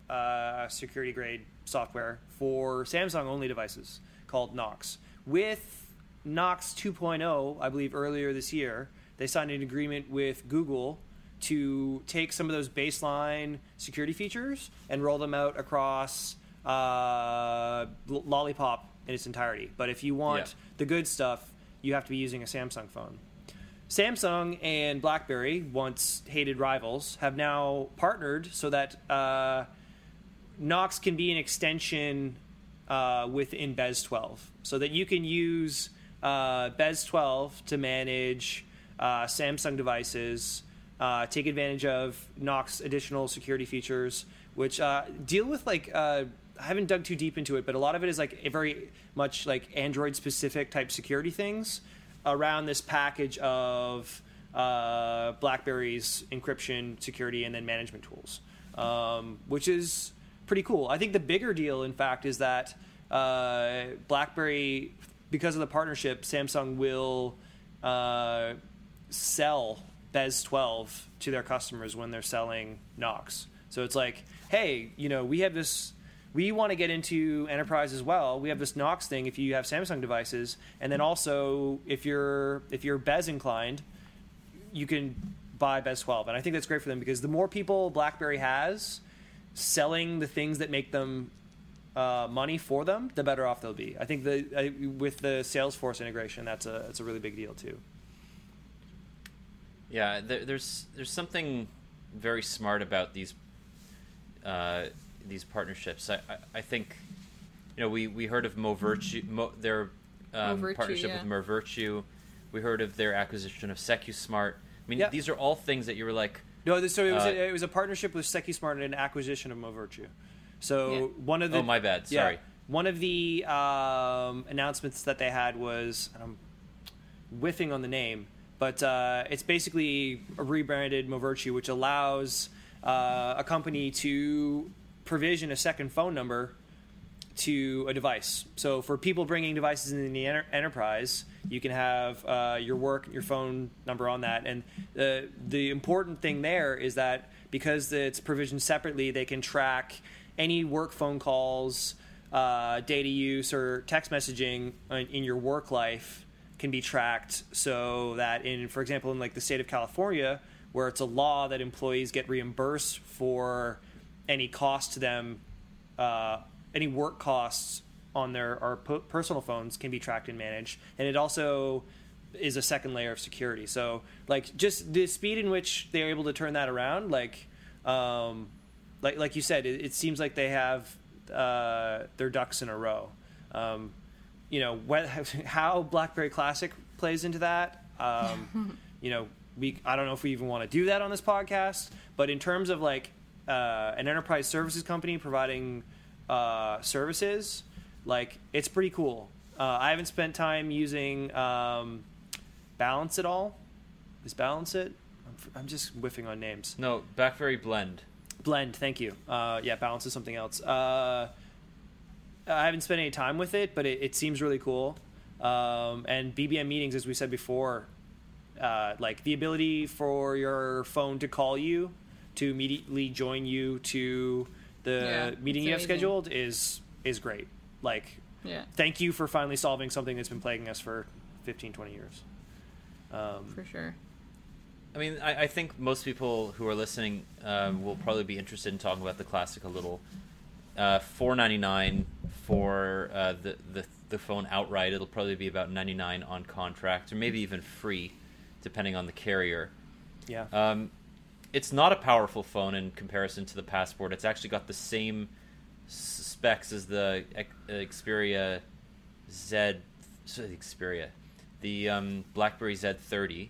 uh, security grade software for Samsung only devices called Knox. With Knox 2.0, I believe earlier this year, they signed an agreement with Google to take some of those baseline security features and roll them out across uh, Lollipop in its entirety. But if you want Yeah. the good stuff, you have to be using a Samsung phone. Samsung and BlackBerry, once hated rivals, have now partnered so that uh, Knox can be an extension uh, within BES 12, so that you can use uh, BES 12 to manage uh, Samsung devices, uh, take advantage of Knox additional security features, which uh, deal with like. Uh, I haven't dug too deep into it, but a lot of it is like very much like Android specific type security things around this package of uh, BlackBerry's encryption, security, and then management tools, um, which is pretty cool. I think the bigger deal, in fact, is that uh, BlackBerry, because of the partnership, Samsung will uh, sell BES 12 to their customers when they're selling Knox. So it's like, hey, you know, we have this. We want to get into enterprise as well. We have this Knox thing if you have Samsung devices, and then also if you're if you're BES inclined, you can buy BES 12. And I think that's great for them because the more people BlackBerry has selling the things that make them uh, money for them, the better off they'll be. I think the uh, with the Salesforce integration, that's a that's a really big deal too. Yeah, there, there's there's something very smart about these uh, these partnerships. I, I, I think you know we, we heard of Movirtu, Mo, their um, Movirtu, partnership yeah. with Movirtu. We heard of their acquisition of SecuSmart. I mean, Yeah. these are all things that you were like, No, this, so it was Uh, a, it was a partnership with SecuSmart and an acquisition of Movirtu. So Yeah. one of the Oh, my bad. yeah, Sorry. one of the um, announcements that they had was and I'm whiffing on the name, but uh, it's basically a rebranded Movirtu, which allows uh, a company to provision a second phone number to a device. So for people bringing devices in the enter- enterprise, you can have uh, your work, your phone number on that. And the the important thing there is that because it's provisioned separately, they can track any work phone calls, uh, data use, or text messaging in, your work life can be tracked. So that in, for example, in like the state of California, where it's a law that employees get reimbursed for any cost to them uh, any work costs on their our personal phones can be tracked and managed, and it also is a second layer of security. So, like, just the speed in which they're able to turn that around, like, um, like like you said, it, it seems like they have uh, their ducks in a row. Um, you know, what, how BlackBerry Classic plays into that. Um, you know, we I don't know if we even want to do that on this podcast, but in terms of like uh, an enterprise services company providing uh, services, like it's pretty cool. Uh, I haven't spent time using um, Balance at all. Is Balance it? I'm, f- I'm just whiffing on names. no, BlackBerry Blend. Blend, thank you. Uh, yeah, Balance is something else. Uh, I haven't spent any time with it, but it, it seems really cool. Um, and BBM meetings, as we said before, uh, like the ability for your phone to call you to immediately join you to the Yeah, meeting you have scheduled is is great. Like, Yeah, thank you for finally solving something that's been plaguing us for 15, 20 years. Um, for sure. I mean, I, I think most people who are listening um, will probably be interested in talking about the classic a little. Uh, Four ninety nine for uh, the, the the phone outright. It'll probably be about ninety nine on contract, or maybe even free, depending on the carrier. yeah. Um, it's not a powerful phone in comparison to the Passport. It's actually got the same specs as the Xperia Z, sorry, the Xperia, the um, BlackBerry Z30.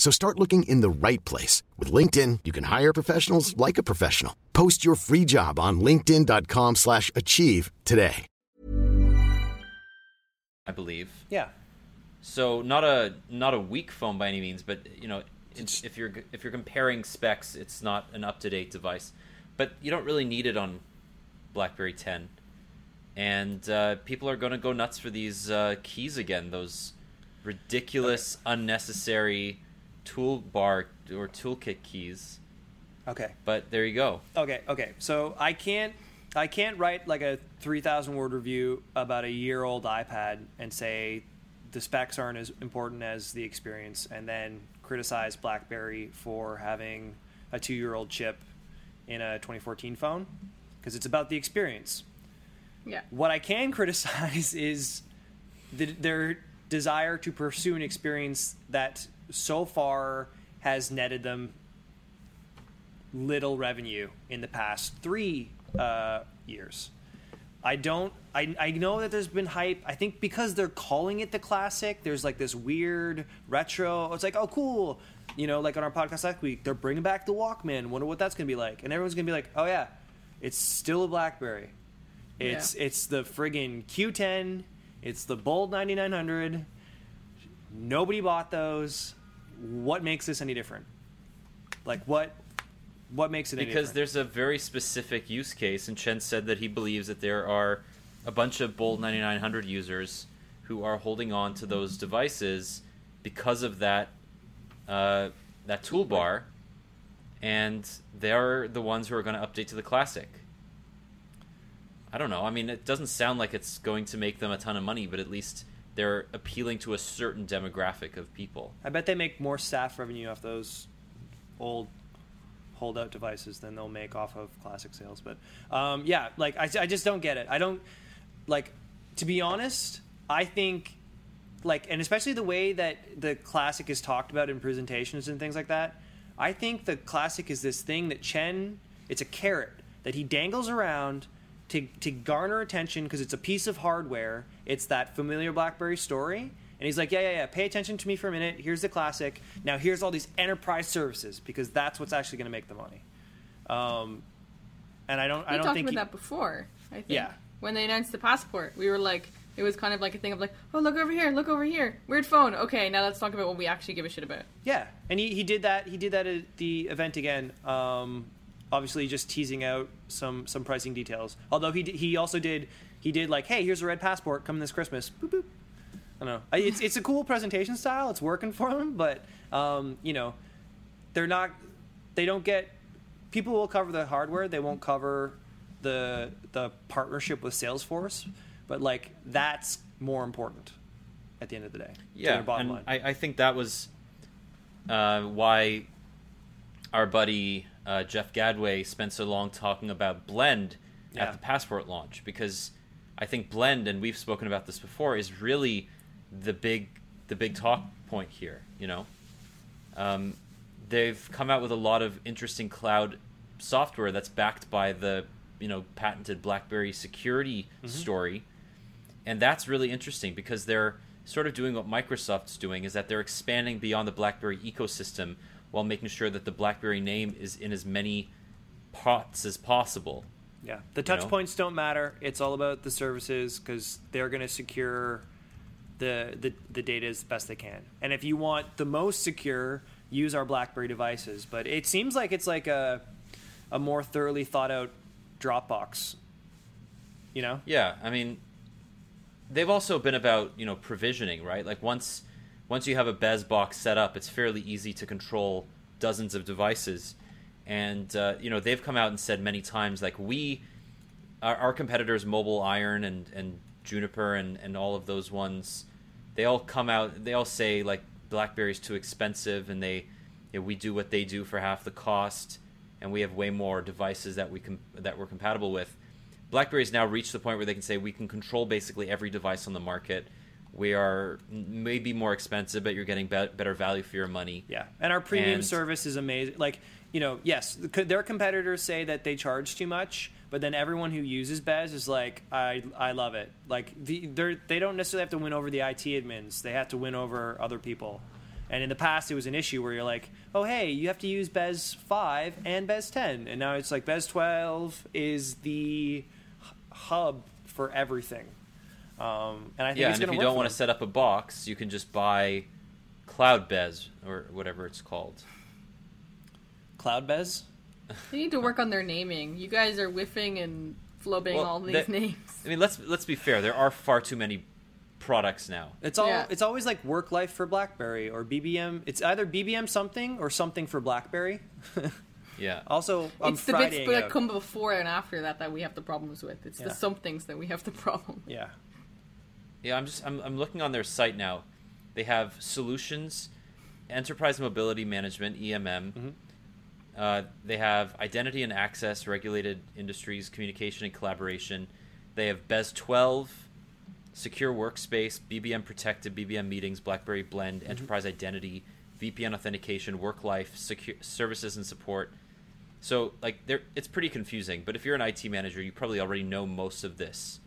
So start looking in the right place. With LinkedIn, you can hire professionals like a professional. Post your free job on linkedin.com slash achieve today. I believe. yeah. So not a not a weak phone by any means, but you know, it's, if you're if you're comparing specs, it's not an up to date device. But you don't really need it on BlackBerry 10, and uh, people are going to go nuts for these uh, keys again. Those ridiculous, unnecessary toolbar or toolkit keys. Okay. But there you go. Okay, okay. So I can't I can't write like a 3000 word review about a year old iPad and say the specs aren't as important as the experience and then criticize BlackBerry for having a 2-year-old chip in a 2014 phone because it's about the experience. Yeah, What I can criticize is the, their desire to pursue an experience that so far has netted them little revenue in the past three uh, years. I don't. I, I know that there's been hype. I think because they're calling it the classic, there's like this weird retro. It's like, oh, cool. You know, like on our podcast last week, they're bringing back the Walkman. Wonder what that's gonna be like. And everyone's gonna be like, oh yeah, it's still a BlackBerry. It's Yeah. it's the friggin' Q10. It's the Bold 9900. Nobody bought those. What makes this any different? Like what? What makes it any because there's a very specific use case, and Chen said that he believes that there are a bunch of Bold 9900 users who are holding on to those devices because of that uh, that toolbar, and they're the ones who are going to update to the classic. I don't know. I mean, it doesn't sound like it's going to make them a ton of money, but at least they're appealing to a certain demographic of people. I bet they make more staff revenue off those old holdout devices than they'll make off of classic sales. But um, yeah, like I, I just don't get it. I don't like to be honest. I think like and especially the way that the classic is talked about in presentations and things like that. I think the classic is this thing that Chen. It's a carrot that he dangles around to to garner attention because it's a piece of hardware. It's that familiar BlackBerry story. And he's like, yeah, yeah, yeah. Pay attention to me for a minute. Here's the classic. Now here's all these enterprise services because that's what's actually going to make the money. Um, and I don't, I don't talked think about he- that before. I think. Yeah. When they announced the passport, we were like, it was kind of like a thing of like, oh look over here, look over here, weird phone. Okay, now let's talk about what we actually give a shit about. Yeah, and he, he did that. He did that at the event again. Um, obviously, just teasing out some some pricing details. Although he d- he also did he did like, hey, here's a red passport coming this Christmas. Boop boop. I don't know. It's it's a cool presentation style. It's working for them, but um, you know, they're not. They don't get. People will cover the hardware. They won't cover the the partnership with Salesforce. But like that's more important at the end of the day. Yeah, and. I, I think that was uh, why our buddy uh, Jeff Gadway spent so long talking about Blend Yeah. at the Passport launch because I think Blend, and we've spoken about this before, is really the big the big talk point here. You know, um, they've come out with a lot of interesting cloud software that's backed by the you know patented BlackBerry security story, and that's really interesting because they're sort of doing what Microsoft's doing is that they're expanding beyond the BlackBerry ecosystem while making sure that the BlackBerry name is in as many pots as possible. Yeah, the you touch know? points don't matter. It's all about the services because they're going to secure the, the the data as best they can. And if you want the most secure, use our BlackBerry devices. But it seems like it's like a a more thoroughly thought out Dropbox. You know? Yeah, I mean, they've also been about you know provisioning, right? Like once once you have a BES box set up, it's fairly easy to control dozens of devices, and uh, you know they've come out and said many times like we, our, our competitors, MobileIron and and Juniper and and all of those ones, they all come out, they all say like BlackBerry's too expensive, and they you know, we do what they do for half the cost, and we have way more devices that we com- that we're compatible with. BlackBerry's now reached the point where they can say we can control basically every device on the market. We are maybe more expensive, but you're getting be- better value for your money. Yeah, and our premium And- service is amazing. Like you know, yes, their competitors say that they charge too much, but then everyone who uses BES is like, I I love it. Like the, they don't necessarily have to win over the IT admins; they have to win over other people. And in the past, it was an issue where you're like, oh hey, you have to use BES five and BES ten, and now it's like BES twelve is the h- hub for everything. Um, and I think Yeah, it's and if you work don't want to set up a box, you can just buy CloudBez or whatever it's called. CloudBez. They need to work on their naming. You guys are whiffing and flubbing Well, all these that- names. I mean, let's let's be fair. There are far too many products now. It's all Yeah. it's always like work life for BlackBerry or BBM. It's either BBM something or something for BlackBerry. Yeah. also, I'm it's the bits that out. come before and after that that we have the problems with. It's Yeah. the somethings that we have the problem. with. Yeah, Yeah, I'm just I'm, I'm looking on their site now. They have solutions, enterprise mobility management EMM. Mm-hmm. Uh, they have identity and access, regulated industries, communication and collaboration. They have BES 12, secure workspace, BBM protected, BBM meetings, BlackBerry Blend, Mm-hmm. enterprise identity, VPN authentication, work life, secure services and support. So like there, it's pretty confusing. But if you're an IT manager, you probably already know most of this.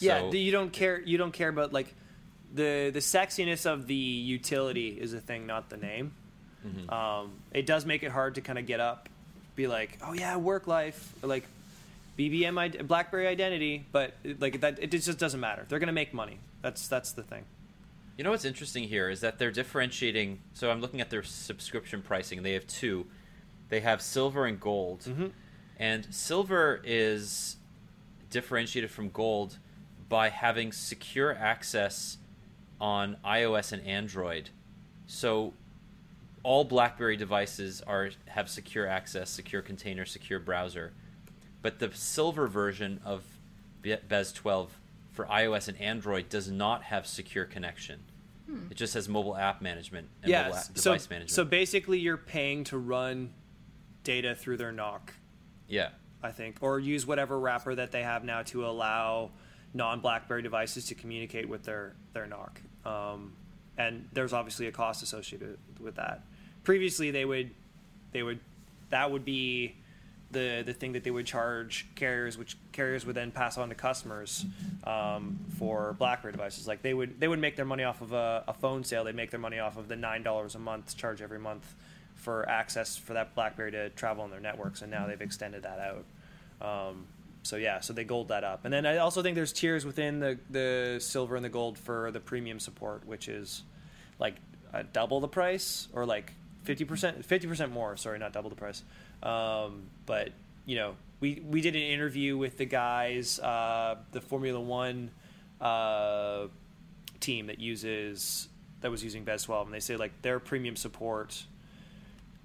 Yeah, So- you don't care. You don't care about like the the sexiness of the utility is a thing, not the name. Mm-hmm. Um, it does make it hard to kind of get up, be like, oh yeah, work life, or like BBM BlackBerry identity, but like that, it just doesn't matter. They're gonna make money. That's that's the thing. You know what's interesting here is that they're differentiating. So I'm looking at their subscription pricing. They have two. They have silver and gold, and silver is differentiated from gold by having secure access on iOS and Android. So all BlackBerry devices are have secure access, secure container, secure browser. But the silver version of Be- BES 12 for iOS and Android does not have secure connection. Hmm. It just has mobile app management and yeah. mobile app So device management. so basically, you're paying to run data through their NOC. yeah. I think, or use whatever wrapper that they have now to allow non-BlackBerry devices to communicate with their their NOC. Um, and there's obviously a cost associated with that. Previously, they would they would that would be the the thing that they would charge carriers, which carriers would then pass on to customers um, for BlackBerry devices. Like they would they would make their money off of a, a phone sale. They'd make their money off of the nine dollars a month charge every month for access for that BlackBerry to travel on their networks, and now they've extended that out. Um, so yeah, so they gold that up, and then I also think there's tiers within the the silver and the gold for the premium support, which is like uh, double the price or like fifty percent, fifty percent more. Sorry, not double the price. Um, but you know, we we did an interview with the guys, uh, the Formula One uh, team that uses that was using BES 12, and they say like their premium support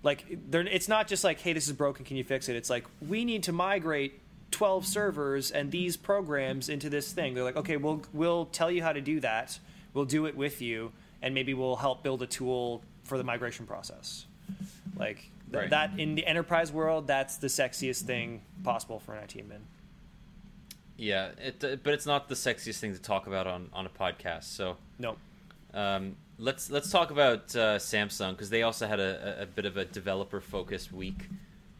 like it's not just like hey this is broken can you fix it it's like we need to migrate 12 servers and these programs into this thing. They're like okay we'll we'll tell you how to do that. We'll do it with you and maybe we'll help build a tool for the migration process. Like th- Right. that in the enterprise world that's the sexiest thing possible for an IT admin. Yeah, it, uh, but it's not the sexiest thing to talk about on, on a podcast. So no um, let's let's talk about uh, Samsung because they also had a, a- a bit of a developer focused week,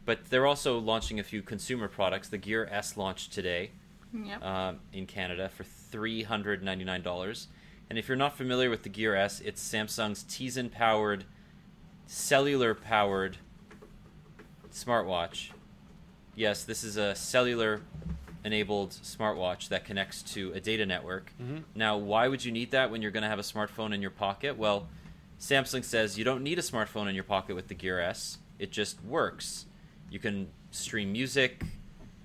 but they're also launching a few consumer products. The Gear S launched today Yep. um, in Canada for three hundred ninety nine dollars. And if you're not familiar with the Gear S, it's Samsung's Tizen powered, cellular powered smartwatch. Yes, this is a cellular enabled smartwatch that connects to a data network. Now, why would you need that when you're going to have a smartphone in your pocket? Well, Samsung says you don't need a smartphone in your pocket with the Gear S. It just works. You can stream music,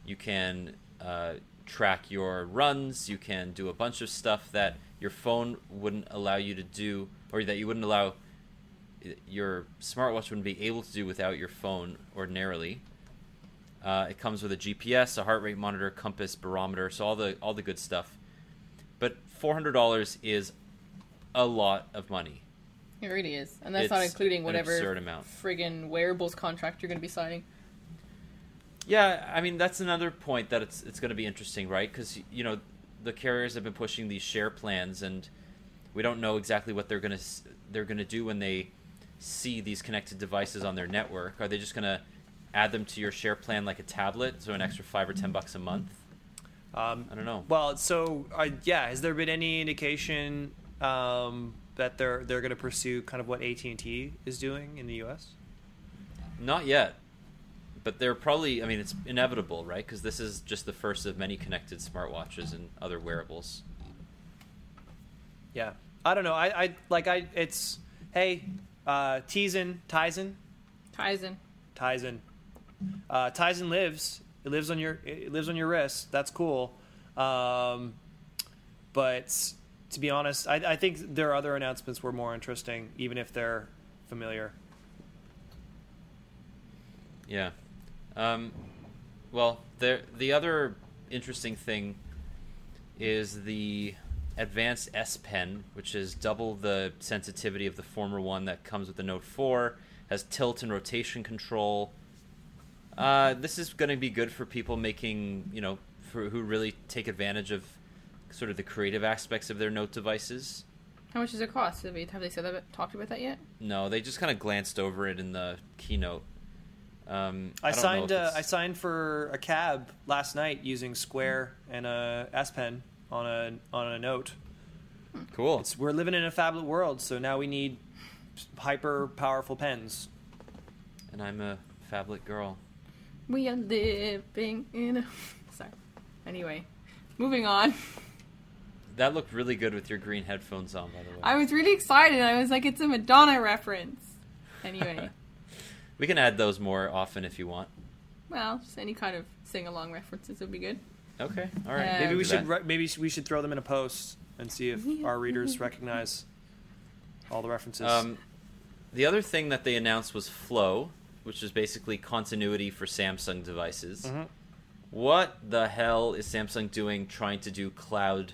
you can uh, track your runs, you can do a bunch of stuff that your phone wouldn't allow you to do, or that you wouldn't allow your smartwatch wouldn't be able to do without your phone ordinarily. Uh, it comes with a GPS, a heart rate monitor, compass, barometer, so all the all the good stuff. But four hundred dollars is a lot of money. It really is, and that's not including whatever friggin' wearables contract you're going to be signing. Yeah, I mean that's another point that it's it's going to be interesting, right? Because you know the carriers have been pushing these share plans, and we don't know exactly what they're going to they're going to do when they see these connected devices on their network. Are they just going to add them to your share plan like a tablet, so an extra five or ten bucks a month? um, I don't know. Well, so uh, yeah, has there been any indication um, that they're they're going to pursue kind of what AT and T is doing in the U.S.? Not yet, but they're probably. I mean, it's inevitable, right? Because this is just the first of many connected smartwatches and other wearables. Yeah, I don't know. I, I like I. It's hey, uh, Tizen, Tizen, Tizen. Tizen. Uh, Tizen lives. It lives on your. It lives on your wrist. That's cool. Um, but to be honest, I, I think their other announcements were more interesting, even if they're familiar. Yeah. Um, well, there the other interesting thing is the advanced S Pen, which is double the sensitivity of the former one that comes with the Note 4, has tilt and rotation control. Uh, this is going to be good for people making, you know, for who really take advantage of sort of the creative aspects of their Note devices. How much does it cost? Have they, have they said that, talked about that yet? No, they just kind of glanced over it in the keynote. Um, I, don't know signed. if Uh, I signed for a cab last night using Square and a S Pen on a on a note. cool. It's, we're living in a phablet world, so now we need hyper powerful pens. and I'm a phablet girl. We are living in a. Sorry. Anyway, moving on. That looked really good with your green headphones on, by the way. I was really excited. I was like, it's a Madonna reference. Anyway, We can add those more often if you want. well, just any kind of sing along references would be good. Okay, all right. Uh, Maybe we should re- maybe we should throw them in a post and see if our readers recognize all the references. Um, the other thing that they announced was Flow, which is basically continuity for Samsung devices. Mm-hmm. What the hell is Samsung doing trying to do cloud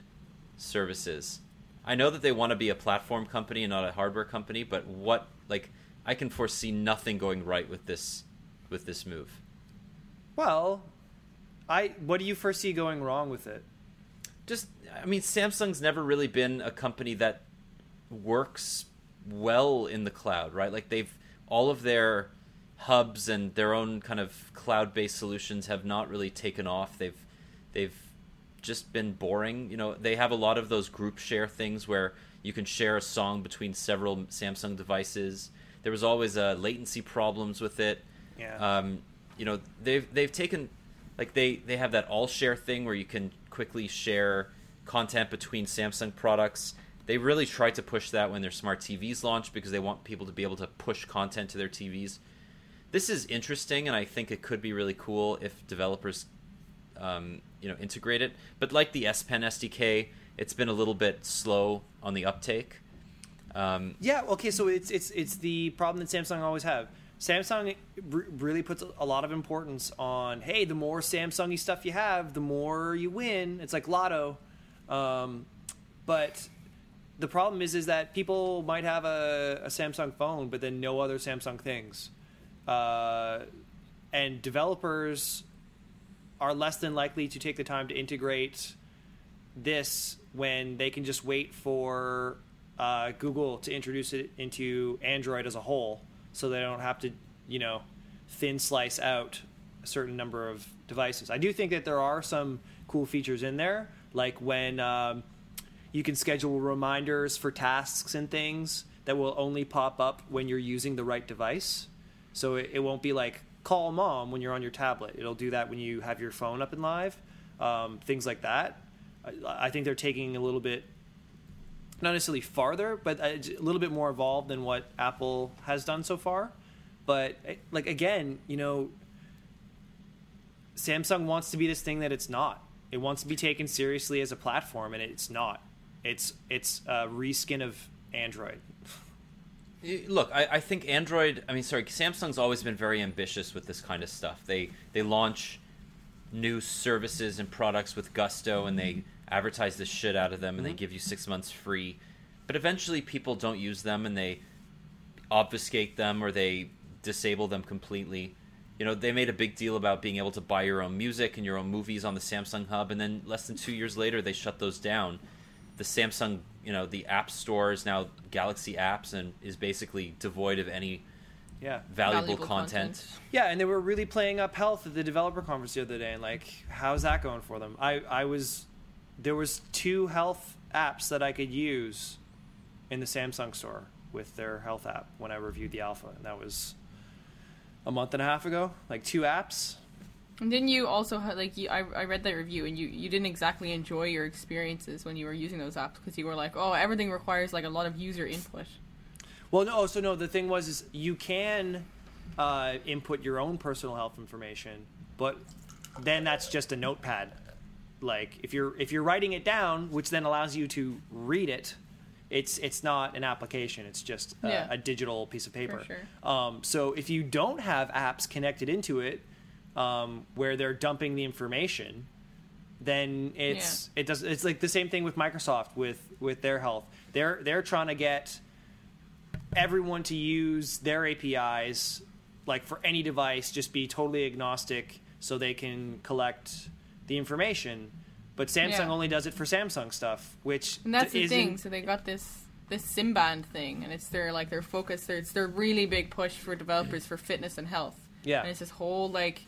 services? I know that they want to be a platform company and not a hardware company, but what like I can foresee nothing going right with this with this move. well, I what do you foresee going wrong with it? just I mean Samsung's never really been a company that works well in the cloud, right? Like they've all of their hubs and their own kind of cloud-based solutions have not really taken off. They've they've just been boring. You know, they have a lot of those group share things where you can share a song between several Samsung devices. There was always uh, latency problems with it. Yeah. Um, you know, they've they've taken like they they have that all share thing where you can quickly share content between Samsung products. They really tried to push that when their smart TVs launched because they want people to be able to push content to their TVs. This is interesting, and I think it could be really cool if developers, um, you know, integrate it. But like the S Pen SDK, it's been a little bit slow on the uptake. Um, Yeah, okay, so it's it's it's the problem that Samsung always have. Samsung r- really puts a lot of importance on hey, the more Samsungy stuff you have, the more you win. It's like lotto. Um, but the problem is is that people might have a, a Samsung phone, but then no other Samsung things. Uh, and developers are less than likely to take the time to integrate this when they can just wait for uh, Google to introduce it into Android as a whole, so they don't have to, you know, thin slice out a certain number of devices. I do think that there are some cool features in there, like when um, you can schedule reminders for tasks and things that will only pop up when you're using the right device. So it, it won't be like call mom when you're on your tablet. It'll do that when you have your phone up and live. Um, things like that. I, I think they're taking a little bit, not necessarily farther, but a a little bit more evolved than what Apple has done so far. But eh, like again, you know, Samsung wants to be this thing that it's not. It wants to be taken seriously as a platform, and it's not. It's it's a reskin of Android. Look, I, I think Android. I mean, sorry, Samsung's always been very ambitious with this kind of stuff. They they launch new services and products with gusto, and they advertise the shit out of them, and they mm-hmm. give you six months free. But eventually, people don't use them, and they obfuscate them or they disable them completely. You know, they made a big deal about being able to buy your own music and your own movies on the Samsung Hub, and then less than two years later, they shut those down. The Samsung, you know, the App Store is now Galaxy Apps and is basically devoid of any Yeah. valuable, Valuable content. content. Yeah, and they were really playing up health at the developer conference the other day, and like, how's that going for them? I I was there was two health apps that I could use in the Samsung store with their health app when I reviewed the alpha, and that was a month and a half ago. Like two apps. And didn't you also have, like you, I, I read that review and you, you didn't exactly enjoy your experiences when you were using those apps because you were like, oh, everything requires like a lot of user input. Well, no. So no, the thing was is you can uh, input your own personal health information, but then that's just a notepad. Like if you're if you're writing it down, which then allows you to read it, it's it's not an application. It's just a, Yeah. a digital piece of paper. sure. Um, so if you don't have apps connected into it, um, where they're dumping the information, then it's it does it's like the same thing with Microsoft with with their health. They're they're trying to get everyone to use their APIs like for any device just be totally agnostic so they can collect the information. But Samsung Yeah. only does it for Samsung stuff, which And that's the thing. So they got this this Simband thing, and it's their like their focus. Their, it's their really big push for developers for fitness and health. Yeah. and it's this whole like,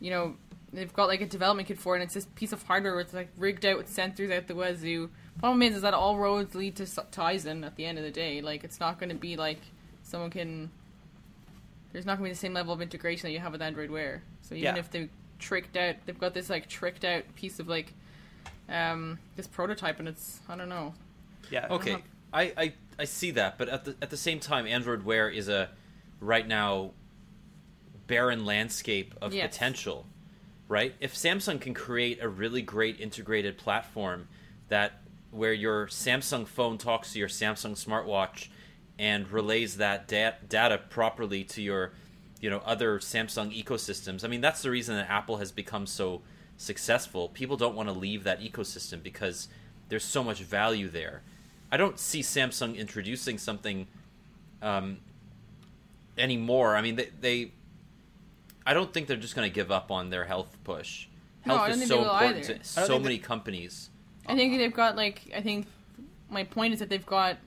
you know, they've got like a development kit for it, and it's this piece of hardware where it's like rigged out with sensors out the wazoo. Problem is, is that all roads lead to Tizen at the end of the day. Like, it's not going to be like someone can. There's not going to be the same level of integration that you have with Android Wear. So even Yeah. if they tricked out, they've got this like tricked out piece of like, um, this prototype, and it's I don't know. Yeah. Okay, I, I I see that, but at the at the same time, Android Wear is a right now barren landscape of Yes. potential, right? If Samsung can create a really great integrated platform that where your Samsung phone talks to your Samsung smartwatch and relays that da- data properly to your you know other Samsung ecosystems. I mean, that's the reason that Apple has become so successful. People don't want to leave that ecosystem because there's so much value there. I don't see Samsung introducing something um, anymore. I mean, they, they I don't think they're just going to give up on their health push. No, Health I don't is think so they will important either. To so think many companies. I think they've got like I think my point is that they've got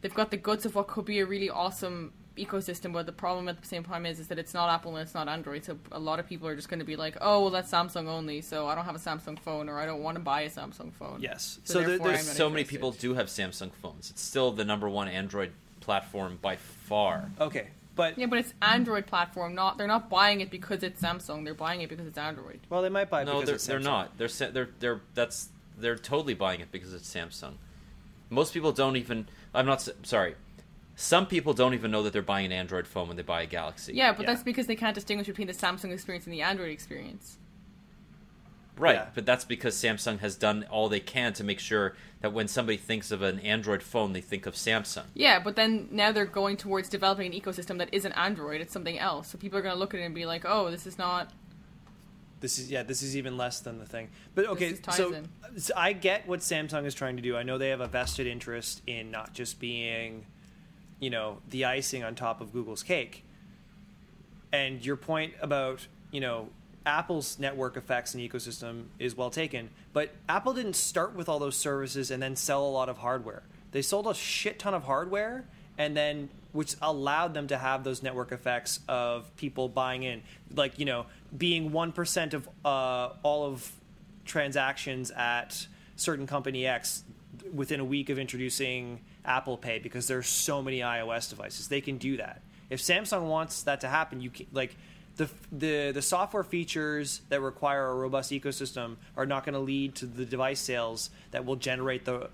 they've got the guts of what could be a really awesome ecosystem, but the problem at the same time is is that it's not Apple and it's not Android. So a lot of people are just going to be like, oh well, that's Samsung only. So I don't have a Samsung phone, or I don't want to buy a Samsung phone. Yes. So So, there- there's I'm not So many people do have Samsung phones. It's still the number one Android platform by far. okay, but Yeah, but it's Android platform. Not they're not buying it because it's Samsung. They're buying it because it's Android. well, they might buy. No, because they're, it's they're not. They're they're they're that's they're totally buying it because it's Samsung. Most people don't even. I'm not sorry. Some people don't even know that they're buying an Android phone when they buy a Galaxy. Yeah, but Yeah. that's because they can't distinguish between the Samsung experience and the Android experience. Right, Yeah. but that's because Samsung has done all they can to make sure that when somebody thinks of an Android phone, they think of Samsung. Yeah, but then now they're going towards developing an ecosystem that isn't Android, it's something else. So people are going to look at it and be like, "Oh, this is not This is yeah. This is even less than the thing. But okay, so, so I get what Samsung is trying to do. I know they have a vested interest in not just being, you know, the icing on top of Google's cake. And your point about you know Apple's network effects and ecosystem is well taken. But Apple didn't start with all those services and then sell a lot of hardware. They sold a shit ton of hardware and then which allowed them to have those network effects of people buying in, like you know, being one percent of uh, all of transactions at certain company X within a week of introducing Apple Pay because there's so many iOS devices. They can do that. If Samsung wants that to happen, you can like the the the software features that require a robust ecosystem are not going to lead to the device sales that will generate the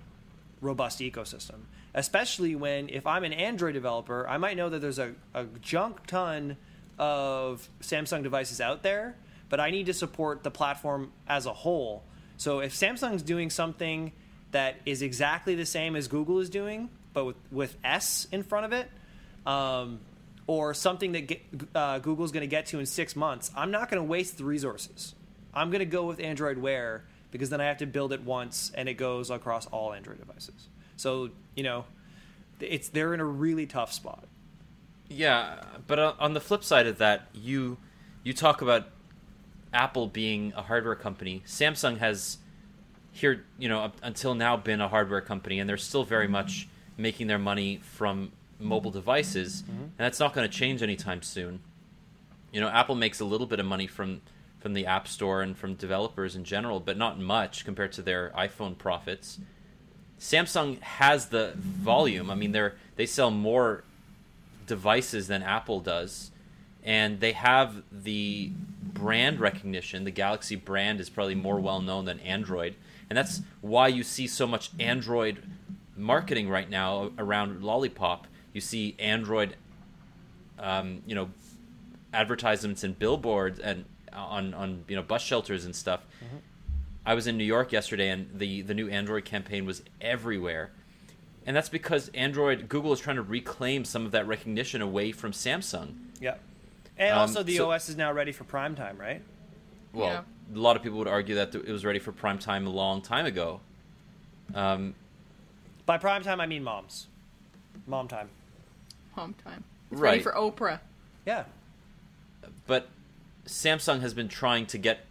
robust ecosystem. Especially when if I'm an Android developer, I might know that there's a, a junk ton of Samsung devices out there, but I need to support the platform as a whole. So if Samsung's doing something that is exactly the same as Google is doing, but with, with S in front of it, um, or something that get, uh, Google's going to get to in six months, I'm not going to waste the resources. I'm going to go with Android Wear because then I have to build it once and it goes across all Android devices. So you know, it's they're in a really tough spot. Yeah, but on- the flip side of that, you you talk about Apple being a hardware company. Samsung has here, you know, up until now been a hardware company, and they're still very much making their money from mobile devices, mm-hmm. and that's not going to change anytime soon. You know, Apple makes a little bit of money from from the App Store and from developers in general, but not much compared to their iPhone profits. Samsung has the volume. I mean, they're they sell more devices than Apple does, and they have the brand recognition. The Galaxy brand is probably more well known than Android, and that's why you see so much Android marketing right now around Lollipop. You see Android, um, you know, advertisements and billboards and on on you know bus shelters and stuff. I was in New York yesterday, and the the new Android campaign was everywhere, and that's because Android Google is trying to reclaim some of that recognition away from Samsung. Yeah, and Um, also the so- OS is now ready for prime time, right? Well, Yeah. A lot of people would argue that it was ready for prime time a long time ago. Um, By prime time, I mean moms, mom time. home time. It's Right. ready for Oprah. Yeah, but Samsung has been trying to get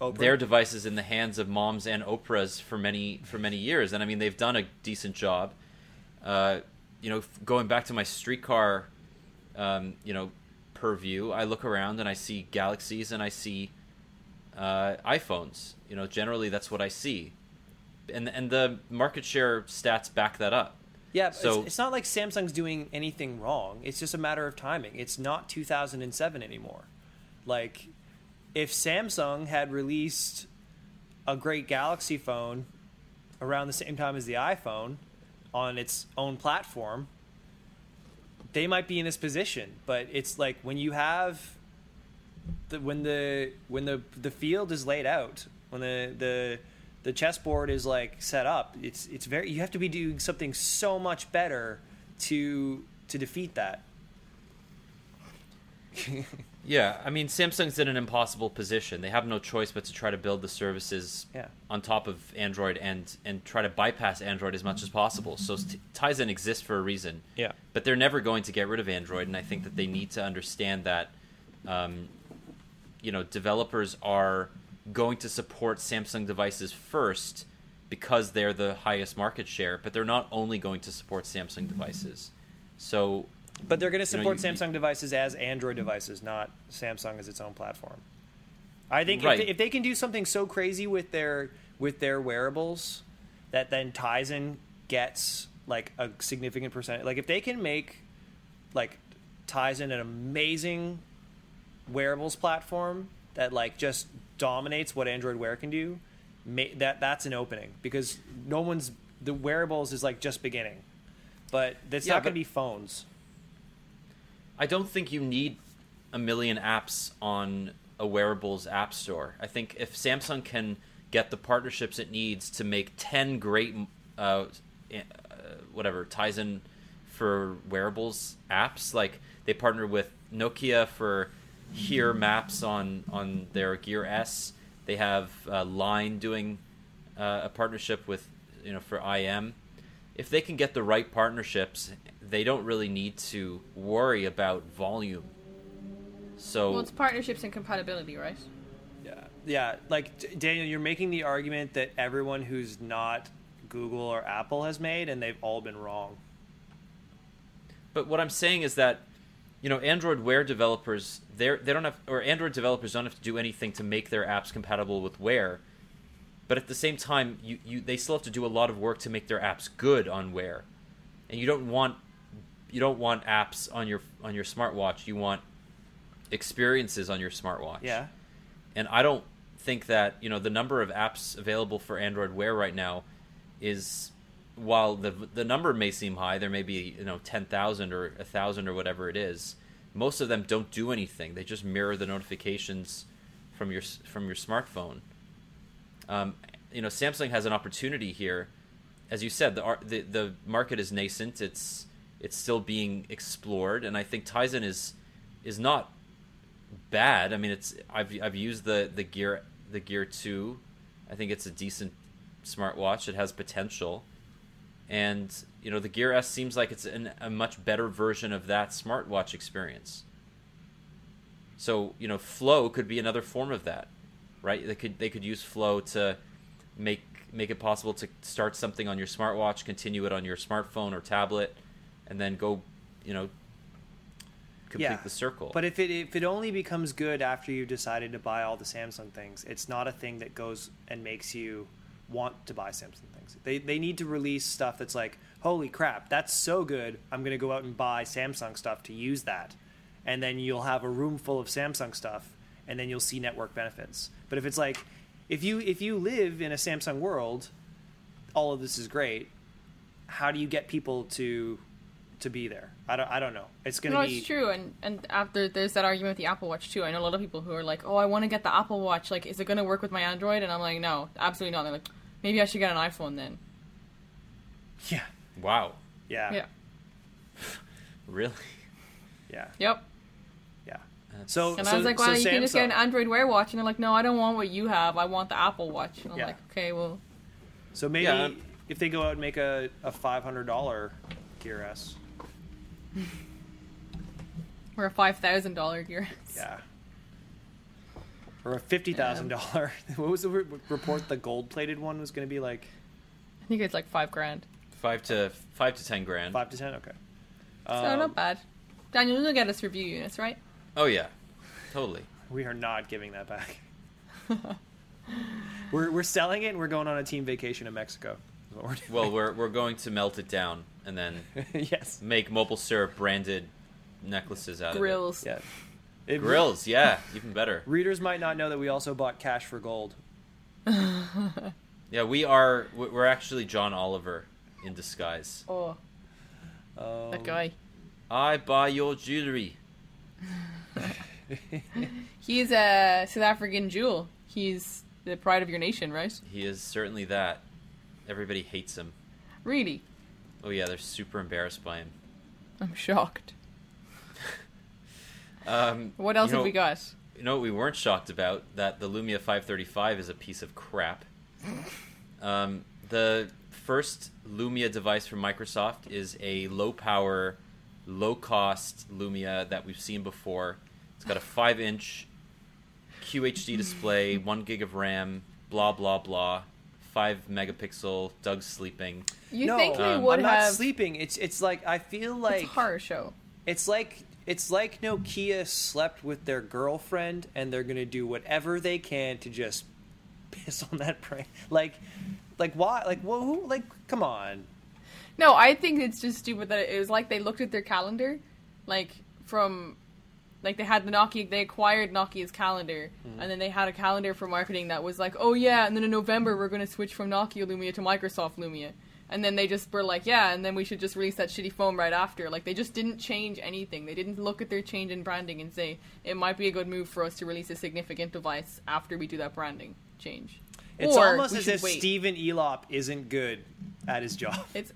Oprah. their devices in the hands of moms and Oprahs for many for many years, and I mean they've done a decent job. Uh, you know, going back to my streetcar, um, you know, purview, I look around and I see Galaxies and I see uh, iPhones. You know, generally that's what I see, and and the market share stats back that up. Yeah, So- it's, it's not like Samsung's doing anything wrong. It's just a matter of timing. It's not 2007 anymore. Like, if Samsung had released a great Galaxy phone around the same time as the iPhone on its own platform, they might be in this position. But it's like when you have the when the when the the field is laid out, when the the the chessboard is like set up, it's it's very you have to be doing something so much better to to defeat that. Yeah, I mean Samsung's in an impossible position. They have no choice but to try to build the services Yeah. on top of Android and and try to bypass Android as much as possible. So T- Tizen exists for a reason. Yeah. But they're never going to get rid of Android, and I think that they need to understand that, um, you know, developers are going to support Samsung devices first because they're the highest market share, but they're not only going to support Samsung devices. So But they're going to You know, support you- Samsung devices as Android devices, not Samsung as its own platform. I think Right. if, they, if they can do something so crazy with their with their wearables that then Tizen gets like a significant percent, like if they can make like Tizen an amazing wearables platform that like just dominates what Android Wear can do, ma- that that's an opening because no one's the wearables is like just beginning, but it's Yeah, not going to be phones. I don't think you need a million apps on a wearables app store. I think if Samsung can get the partnerships it needs to make 10 great uh, uh, whatever Tizen for wearables apps like they partner with Nokia for Here maps on on their Gear S. They have uh, Line doing uh, a partnership with you know for IM. If they can get the right partnerships, they don't really need to worry about volume. So Well, it's partnerships and compatibility, right? Yeah, yeah. Like Daniel, you're making the argument that everyone who's not Google or Apple has made, and they've all been wrong. But what I'm saying is that, you know, Android Wear developers they they don't have or Android developers don't have to do anything to make their apps compatible with Wear. But at the same time, you, you they still have to do a lot of work to make their apps good on Wear. And you don't want you don't want apps on your on your smartwatch. You want experiences on your smartwatch. Yeah, And I don't think that, you know, the number of apps available for Android Wear right now is while the the number may seem high, there may be, you know, 10,000 or a 1,000 or whatever it is. Most of them don't do anything. They just mirror the notifications from your from your smartphone. Um, you know, Samsung has an opportunity here. As you said, the the the market is nascent. It's it's still being explored, and I think Tizen is is not bad. I mean, it's I've I've used the the Gear the Gear Two. I think it's a decent smartwatch. It has potential, and you know the Gear S seems like it's an, a much better version of that smartwatch experience. So you know, Flow could be another form of that, right? They could they could use Flow to make make it possible to start something on your smartwatch, continue it on your smartphone or tablet, and then go, you know, complete yeah. the circle. But if it if it only becomes good after you've decided to buy all the Samsung things, it's not a thing that goes and makes you want to buy Samsung things. They they need to release stuff that's like, holy crap, that's so good. I'm going to go out and buy Samsung stuff to use that, and then you'll have a room full of Samsung stuff, and then you'll see network benefits. But if it's like, if you if you live in a Samsung world, all of this is great. How do you get people to to be there? I don't I don't know. It's going to No, be it's true, and and after there's that argument with the Apple Watch too. I know a lot of people who are like, "Oh, I want to get the Apple Watch. Like, is it going to work with my Android?" And I'm like, "No, absolutely not." They're like, "Maybe I should get an iPhone then." yeah wow, yeah Yeah. really? yeah. Yep. Yeah. So, And so, I was like, so "Well, you can just get an Android Wear watch." And they're like, "No, I don't want what you have. I want the Apple Watch." And I'm Yeah. like, "Okay, well, So maybe Yeah. if they go out and make a, a five hundred dollar Gear S, we're a five thousand dollar gear." yeah, or a fifty thousand dollar. What was the re- report? The gold plated one was going to be like I think it's like five grand. Five to five to ten grand. five to ten. Okay. So Um, not bad. Daniel, you'll get us review units, right? Oh yeah, totally. We are not giving that back. we're we're selling it and we're going on a team vacation in Mexico. is what we're doing. Well, we're we're going to melt it down and then yes. make maple syrup branded necklaces out of it. Grills. Yeah. Of It- it. Grills, yeah, even better. Readers might not know that we also bought cash for gold. Yeah, we are. we- We're actually John Oliver in disguise. Oh, Um, that guy. I buy your jewelry. He's a South African jewel. He's the pride of your nation, right? He is certainly that. Everybody hates him. Really? Oh yeah, they're super embarrassed by him. I'm shocked. Um, What else you know, have we got? You know what we weren't shocked about? That the Lumia 535 is a piece of crap. Um, the first Lumia device from Microsoft is a low power, low cost Lumia that we've seen before. It's got a 5 inch QHD display, 1 gig of RAM, blah blah blah. 5 megapixel, Doug's sleeping. You no, think they um, would I'm not have? sleeping. It's it's like I feel like it's a horror show. it's like it's like Nokia slept with their girlfriend and they're gonna do whatever they can to just piss on that brain. Like, like why? Like whoa, who? Like come on. No, I think it's just stupid that it was like they looked at their calendar, like from, like they had the Nokia, they acquired Nokia's calendar, mm-hmm. and then they had a calendar for marketing that was like, oh yeah, and then in November we're going to switch from Nokia Lumia to Microsoft Lumia, and then they just were like, yeah, and then we should just release that shitty phone right after. Like they just didn't change anything. They didn't look at their change in branding and say it might be a good move for us to release a significant device after we do that branding change. It's Or almost as if wait. Stephen Elop isn't good at his job. It's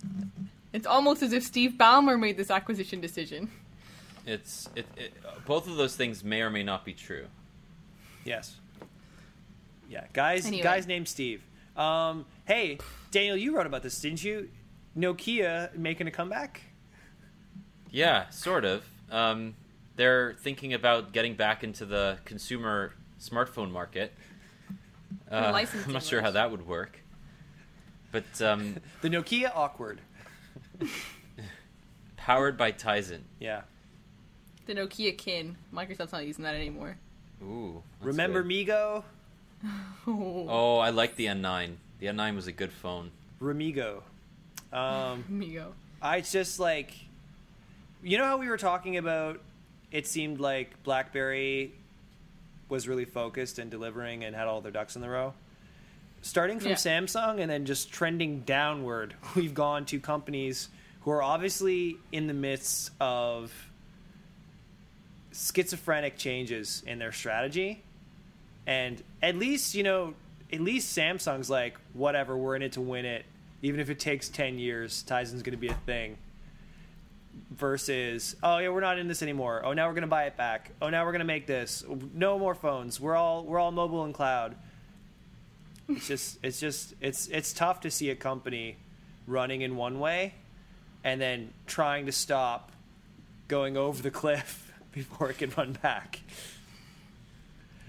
it's almost as if Steve Ballmer made this acquisition decision. It's it, it, both of those things may or may not be true. Yes. Yeah, guys. Anyway. Guys named Steve. Um, hey, Daniel, you wrote about this, didn't you? Nokia making a comeback. Yeah, sort of. Um, they're thinking about getting back into the consumer smartphone market. Uh, I'm not sure how that would work. But um, The Nokia awkward. powered by Tizen. Yeah. The Nokia Kin. Microsoft's not using that anymore. Ooh. Remember good. MeeGo? Oh, I like the N9. The N9 was a good phone. Remigo. Um, MeeGo. I just like, you know how we were talking about. It seemed like BlackBerry was really focused and delivering and had all their ducks in the row. Starting from Yeah. Samsung and then just trending downward, we've gone to companies who are obviously in the midst of schizophrenic changes in their strategy. And at least, you know, at least Samsung's like, whatever, we're in it to win it. Even if it takes 10 years, Tizen's going to be a thing. Versus, oh yeah, we're not in this anymore. Oh, now we're going to buy it back. Oh, now we're going to make this. No more phones. We're all we're all mobile and cloud. It's just it's just it's it's tough to see a company running in one way and then trying to stop going over the cliff before it can run back.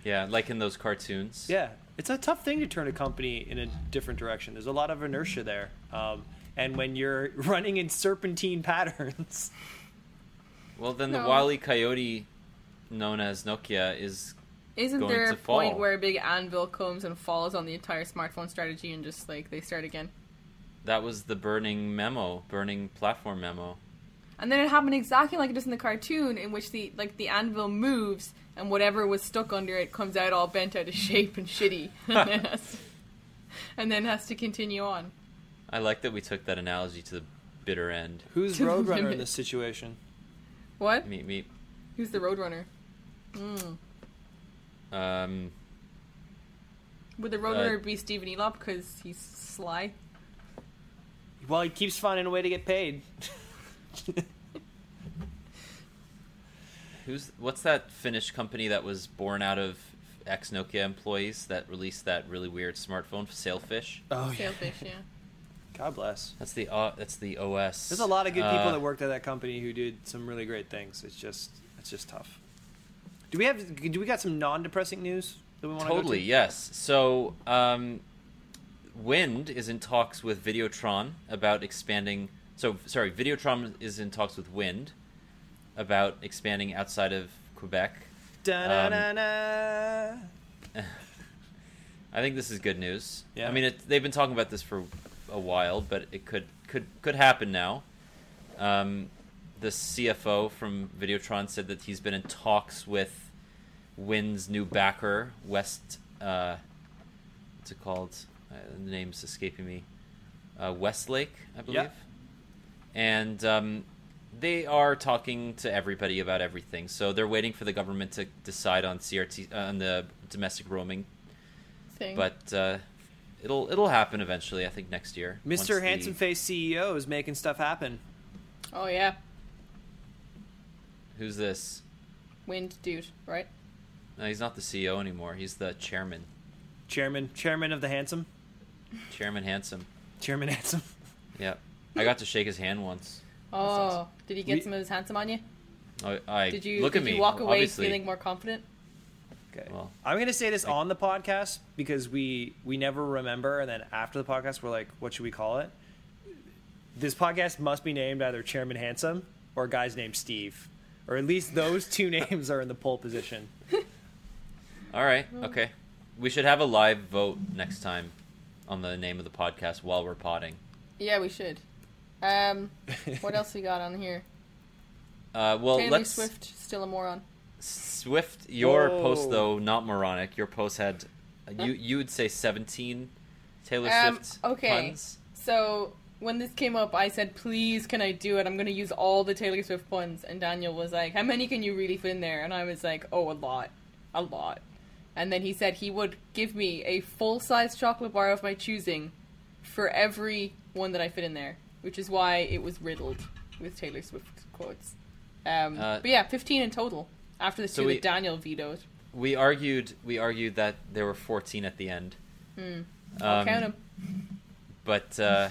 Yeah, like in those cartoons. Yeah, it's a tough thing to turn a company in a different direction. There's a lot of inertia there, um, and when you're running in serpentine patterns, Well, then the No. Wile E. Coyote, known as Nokia, is Isn't going there to a point fall. where a big anvil comes and falls on the entire smartphone strategy and just like they start again? that was the burning memo, burning platform memo. And then it happened exactly like it does in the cartoon, in which the like the anvil moves and whatever was stuck under it comes out all bent out of shape and shitty, and then has to, and then has to continue on. I like that we took that analogy to the bitter end. who's Roadrunner in this situation? What? Meet me. Who's the Roadrunner? Um, Would the Roadrunner be Stephen Elop because he's sly? Well, he keeps finding a way to get paid. who's what's that Finnish company that was born out of ex Nokia employees that released that really weird smartphone, Sailfish? Oh yeah. Sailfish, yeah. God bless. That's the uh, that's the OS. There's a lot of good people Uh, that worked at that company who did some really great things. It's just it's just tough. Do we have do we got some non-depressing news that we want Totally, to Totally, yes. So, um, Wind is in talks with Videotron about expanding. So, sorry, Videotron is in talks with Wind about expanding outside of Quebec. Da-na-na-na. I think this is good news. Yeah. I mean, it, they've been talking about this for a while, but it could could could happen now. Um, the CFO from Videotron said that he's been in talks with Wind's new backer, West. Uh, what's it called? Uh, the name's escaping me. Uh, Westlake, I believe. And um, they are talking to everybody about everything. So they're waiting for the government to decide on CRT uh, on the domestic roaming Thing. but uh, it'll it'll happen eventually. I think next year. once Mr. the- Handsome Face CEO is making stuff happen. oh yeah, Who's this? wind dude, right? No, he's not the CEO anymore. He's the chairman. Chairman, chairman of the Handsome, Chairman Handsome. Chairman Handsome. Yep. I got to shake his hand once. Oh, did he get We- some of his handsome on you? I, I Did you look did at me. you walk away obviously. feeling more confident? Okay. Well, I'm gonna say this on the podcast because we we never remember, and then after the podcast, we're like, what should we call it? This podcast must be named either Chairman Handsome or a guy's named Steve, or at least those two names are in the pole position. All right. Okay. We should have a live vote next time on the name of the podcast while we're potting. Yeah, we should. Um, what else we got on here? Uh, well, Taylor let's Swift still a moron. Swift. Your Whoa. post though, not moronic. Your post had you you would say 17 Taylor Um, Swift okay. puns. So when this came up, I said, "Please, can I do it? I'm going to use all the Taylor Swift puns." And Daniel was like, "How many can you really fit in there?" And I was like, "Oh, a lot, a lot." And then he said he would give me a full-size chocolate bar of my choosing for every one that I fit in there, which is why it was riddled with Taylor Swift quotes. Um, Uh, but yeah, 15 in total after the so two we- that Daniel vetoed. We argued we argued that there were 14 at the end. I'll Um, count them. But uh,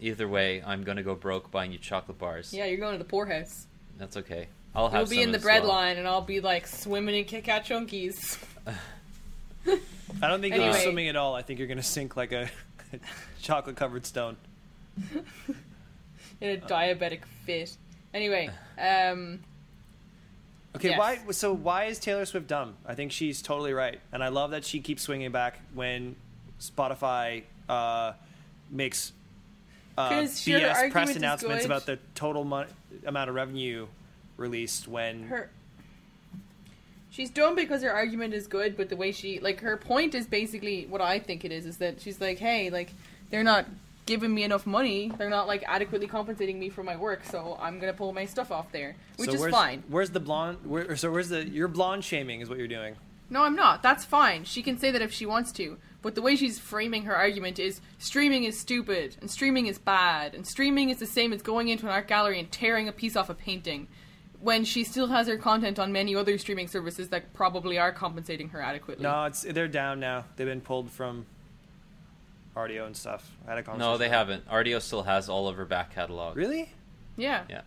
either way, I'm gonna go broke buying you chocolate bars. Yeah, you're going to the poorhouse. That's okay. I'll have You'll be some in the as bread well. line, and I'll be like swimming in Kit Kat chunkies. I don't think you're Anyway. swimming at all. I think you're gonna sink like a chocolate covered stone. In a diabetic fit. Anyway, um, Okay, Yes. why? So why is Taylor Swift dumb? I think she's totally right, and I love that she keeps swinging back when Spotify uh, makes uh, BS press announcements about the total mon- amount of revenue released. When her she's dumb because her argument is good, but the way she like her point is basically what I think it is is that she's like, hey, like they're not giving me enough money, they're not like adequately compensating me for my work, so I'm gonna pull my stuff off there, which so is where's, fine. Where's the blonde? Where, so where's the you're blonde shaming is what you're doing. No, I'm not. That's fine. She can say that if she wants to. But the way she's framing her argument is streaming is stupid, and streaming is bad, and streaming is the same as going into an art gallery and tearing a piece off a painting. When she still has her content on many other streaming services that probably are compensating her adequately. No, it's they're down now. They've been pulled from Rdio and stuff. I had a conversation. No, they haven't. Rdio still has all of her back catalog. Really? Yeah. Yeah.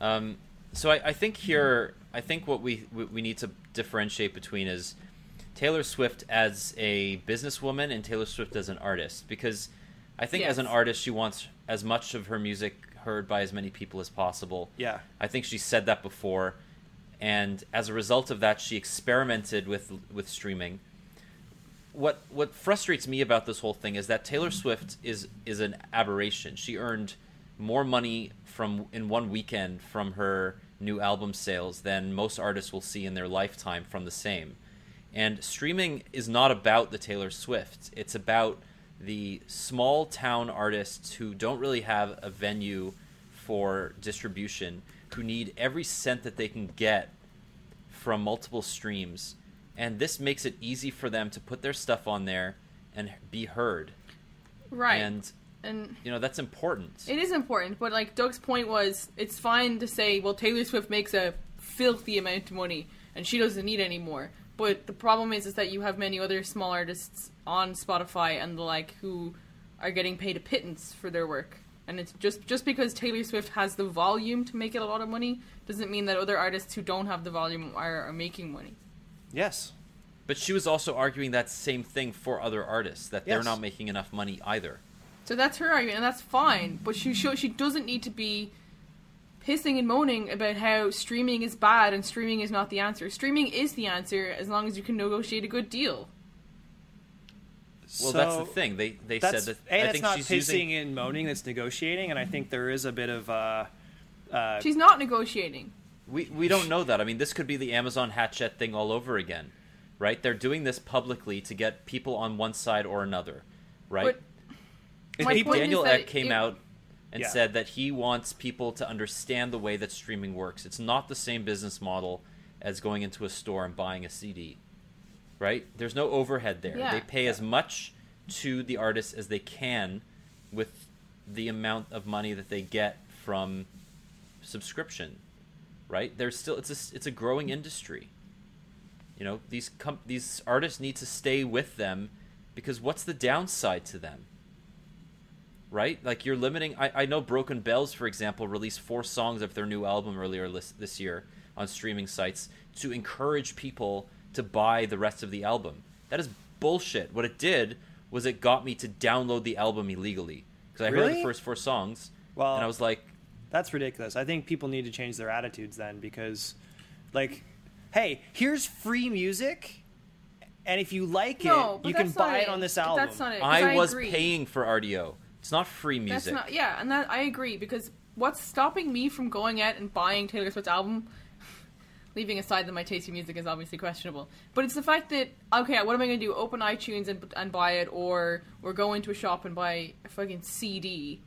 Um, so I, I think here, I think what we we we need to differentiate between is Taylor Swift as a businesswoman and Taylor Swift as an artist, because I think as an artist she wants as much of her music heard by as many people as possible. Yeah. I think she said that before, and as a result of that, she experimented with with streaming. What what frustrates me about this whole thing is that Taylor Swift is is an aberration. She earned more money from in one weekend from her new album sales than most artists will see in their lifetime from the same. And streaming is not about the Taylor Swift. It's about the small town artists who don't really have a venue for distribution, who need every cent that they can get from multiple streams. And this makes it easy for them to put their stuff on there and be heard. Right. And and you know, that's important. It is important, but like Doug's point was, it's fine to say, well, Taylor Swift makes a filthy amount of money and she doesn't need any more. But the problem is, is that you have many other small artists on Spotify and the like who are getting paid a pittance for their work. And it's just just because Taylor Swift has the volume to make it a lot of money doesn't mean that other artists who don't have the volume are, are making money. Yes. But she was also arguing that same thing for other artists that they're Yes. not making enough money either. So that's her argument, and that's fine. But she show, she doesn't need to be pissing and moaning about how streaming is bad and streaming is not the answer. Streaming is the answer as long as you can negotiate a good deal. Well, So, that's the thing. They they said That's, that a, I that's think not she's pissing using. and moaning. That's negotiating, and I think there is a bit of. Uh, uh, She's not negotiating. We we don't know that. I mean, this could be the Amazon Hachette thing all over again, right? They're doing this publicly to get people on one side or another, right? But my Daniel is that Ek came it- out and Yeah. said that he wants people to understand the way that streaming works. It's not the same business model as going into a store and buying a CD, right? There's no overhead there. Yeah. They pay as much to the artist as they can with the amount of money that they get from subscription, right? There's still it's a it's a growing industry. You know, these com- these artists need to stay with them because what's the downside to them? Right? Like you're limiting I, I know Broken Bells, for example, released four songs of their new album earlier this, this year on streaming sites to encourage people to buy the rest of the album. That is bullshit. What it did was it got me to download the album illegally because I heard the first four songs Well- and I was like, That's ridiculous. I think people need to change their attitudes then because, like, hey, here's free music, and if you like No, it, you can buy it it. on this album. That's not it. 'cause I, was agree. paying for Rdio. It's not free music. That's not. Yeah, and that I agree because what's stopping me from going out and buying Taylor Swift's album? Leaving aside that my taste in music is obviously questionable, but it's the fact that okay, what am I going to do? Open iTunes and, and buy it, or or go into a shop and buy a fucking CD?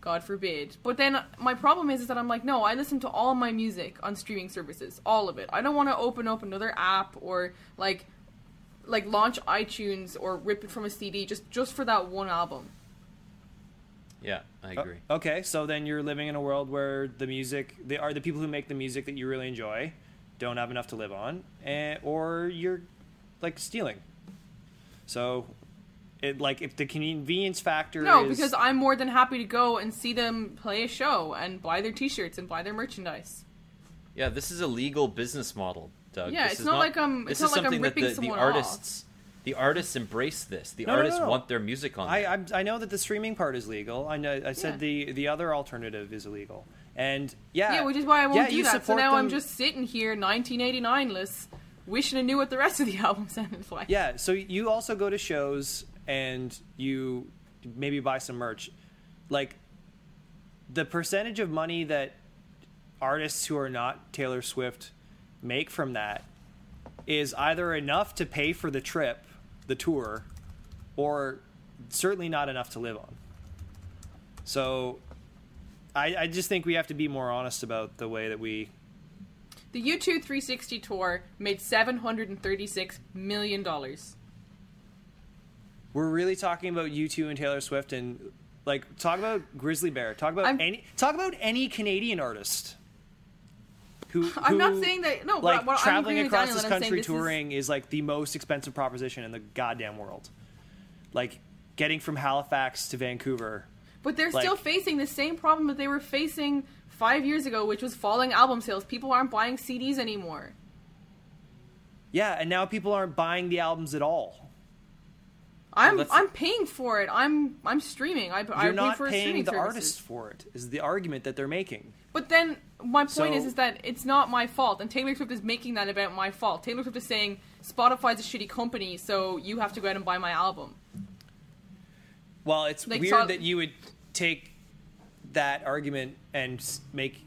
God forbid. But then my problem is, is that I'm like, no, I listen to all my music on streaming services, all of it. I don't want to open up another app or like like launch iTunes or rip it from a CD just just for that one album. yeah, I agree. Okay, so then you're living in a world where the music, they are the people who make the music that you really enjoy, don't have enough to live on, and, or you're like stealing. So, it like if the convenience factor No, is because I'm more than happy to go and see them play a show and buy their T-shirts and buy their merchandise. Yeah, this is a legal business model, Doug. Yeah, This it's is not like um, I'm- This not is like I'm something that ripping the, the someone artists, the artists embrace this. The No, no, artists no, no. want their music on. I. I'm- I know that the streaming part is legal. I know I said Yeah. the the other alternative is illegal, and yeah, Yeah, which is why I won't yeah, do that. So support now I'm just sitting here, 1989less, wishing I knew what the rest of the album sounded like. Yeah, so you also go to shows and you maybe buy some merch. Like the percentage of money that artists who are not Taylor Swift make from that is either enough to pay for the trip, the tour, or certainly not enough to live on. So I, I just think we have to be more honest about the way that we The U2 360 tour made 736 million dollars. We're really talking about U2 and Taylor Swift and like talk about Grizzly Bear. Talk about I'm- any talk about any Canadian artist. Who, I'm not saying that- no, like I'm traveling across Daniel, this and I'm saying country this is- touring is... like the most expensive proposition in the goddamn world. Like getting from Halifax to Vancouver. But they're Like- still facing the same problem that they were facing five years ago, which was falling album sales. People aren't buying CDs anymore. Yeah, and now people aren't buying the albums at all. I'm I'm paying for it. I'm I'm streaming. I, I You're pay not for paying streaming the services. artist for it. Is the argument that they're making. But then my point So- is is that it's not my fault, and Taylor Swift is making that about my fault. Taylor Swift is saying Spotify's a shitty company, so you have to go out and buy my album. Well, it's Like, weird so- that you would take that argument and make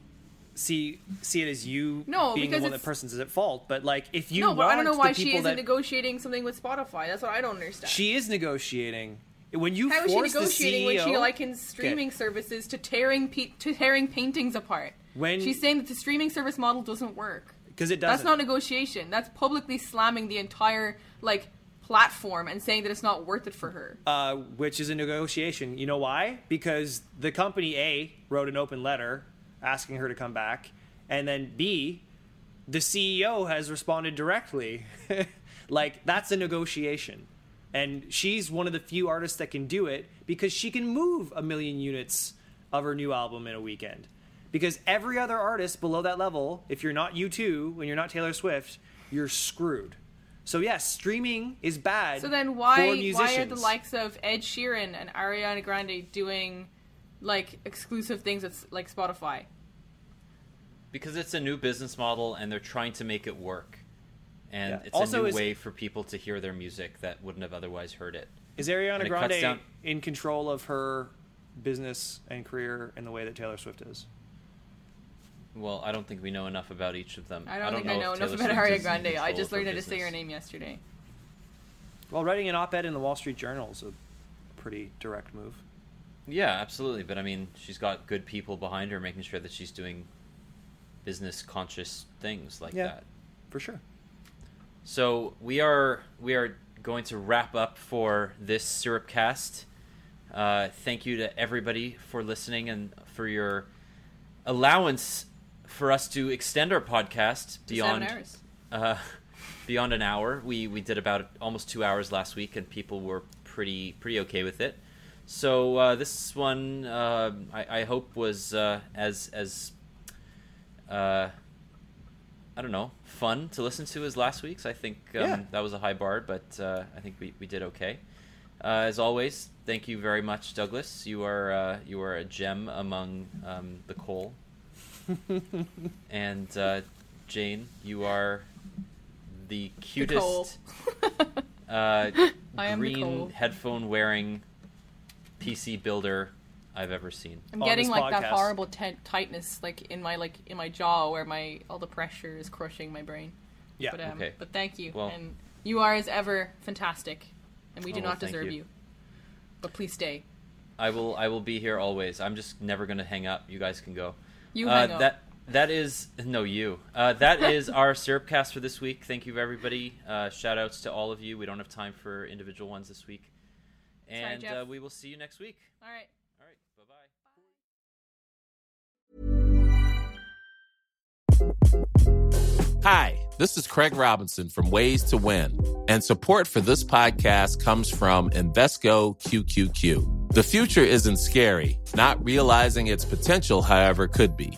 see see it as you No, being the one that person's at fault. But like, if you no, but I don't know why she isn't that negotiating something with Spotify. That's what I don't understand. she is negotiating when you How is she negotiating the when she likens streaming services to tearing pe- to tearing paintings apart? When- she's saying that the streaming service model doesn't work. because it doesn't. That's not negotiation. That's publicly slamming the entire like platform and saying that it's not worth it for her. uh, which is a negotiation. You know why? Because the company A wrote an open letter asking her to come back, and then B, the CEO has responded directly. like that's a negotiation, and she's one of the few artists that can do it because she can move a million units of her new album in a weekend. Because every other artist below that level, if you're not U2 when you're not Taylor Swift, you're screwed. So yes, streaming is bad. So then why why are the likes of Ed Sheeran and Ariana Grande doing like exclusive things with like Spotify? because it's a new business model and they're trying to make it work, and Yeah. it's Also, a new is- way for people to hear their music that wouldn't have otherwise heard it. Is Ariana it Grande down- in control of her business and career in the way that Taylor Swift is? Well, I don't think we know enough about each of them. I don't, think I know enough Taylor about Ariana Grande. I just learned how to say her name yesterday. Well, writing an op-ed in the Wall Street Journal is a pretty direct move. Yeah, absolutely. But I mean, she's got good people behind her, making sure that she's doing business conscious things like Yeah. that. For sure. So we are we are going to wrap up for this syrup cast. Uh, thank you to everybody for listening and for your allowance for us to extend our podcast To beyond seven hours. uh, beyond an hour. We we did about almost two hours last week, and people were pretty pretty okay with it. So uh, this one, uh, I, I hope, was uh, as as uh, I don't know, fun to listen to as last week's. I think um, Yeah. that was a high bar, but uh, I think we, we did okay. Uh, as always, thank you very much, Douglas. You are uh, you are a gem among um, the coal. and uh, Jane, you are the cutest uh, I am the coal. green headphone wearing PC builder I've ever seen. I'm getting this like that horrible t- tightness, like in my like in my jaw, where my all the pressure is crushing my brain. Yeah. But um, Okay. but thank you, Well- and you are as ever fantastic, and we do Oh, not deserve you. you. But please stay. I will I will be here always. I'm just never going to hang up. You guys can go. You uh, hang up. That that is no you. Uh, that is our syrup cast for this week. Thank you everybody. Uh, shout outs to all of you. We don't have time for individual ones this week, and Jeff. uh, we will see you next week. All right. All right. Bye bye. Hi, this is Craig Robinson from Ways to Win, and support for this podcast comes from Invesco QQQ. The future isn't scary, not realizing its potential, however, could be.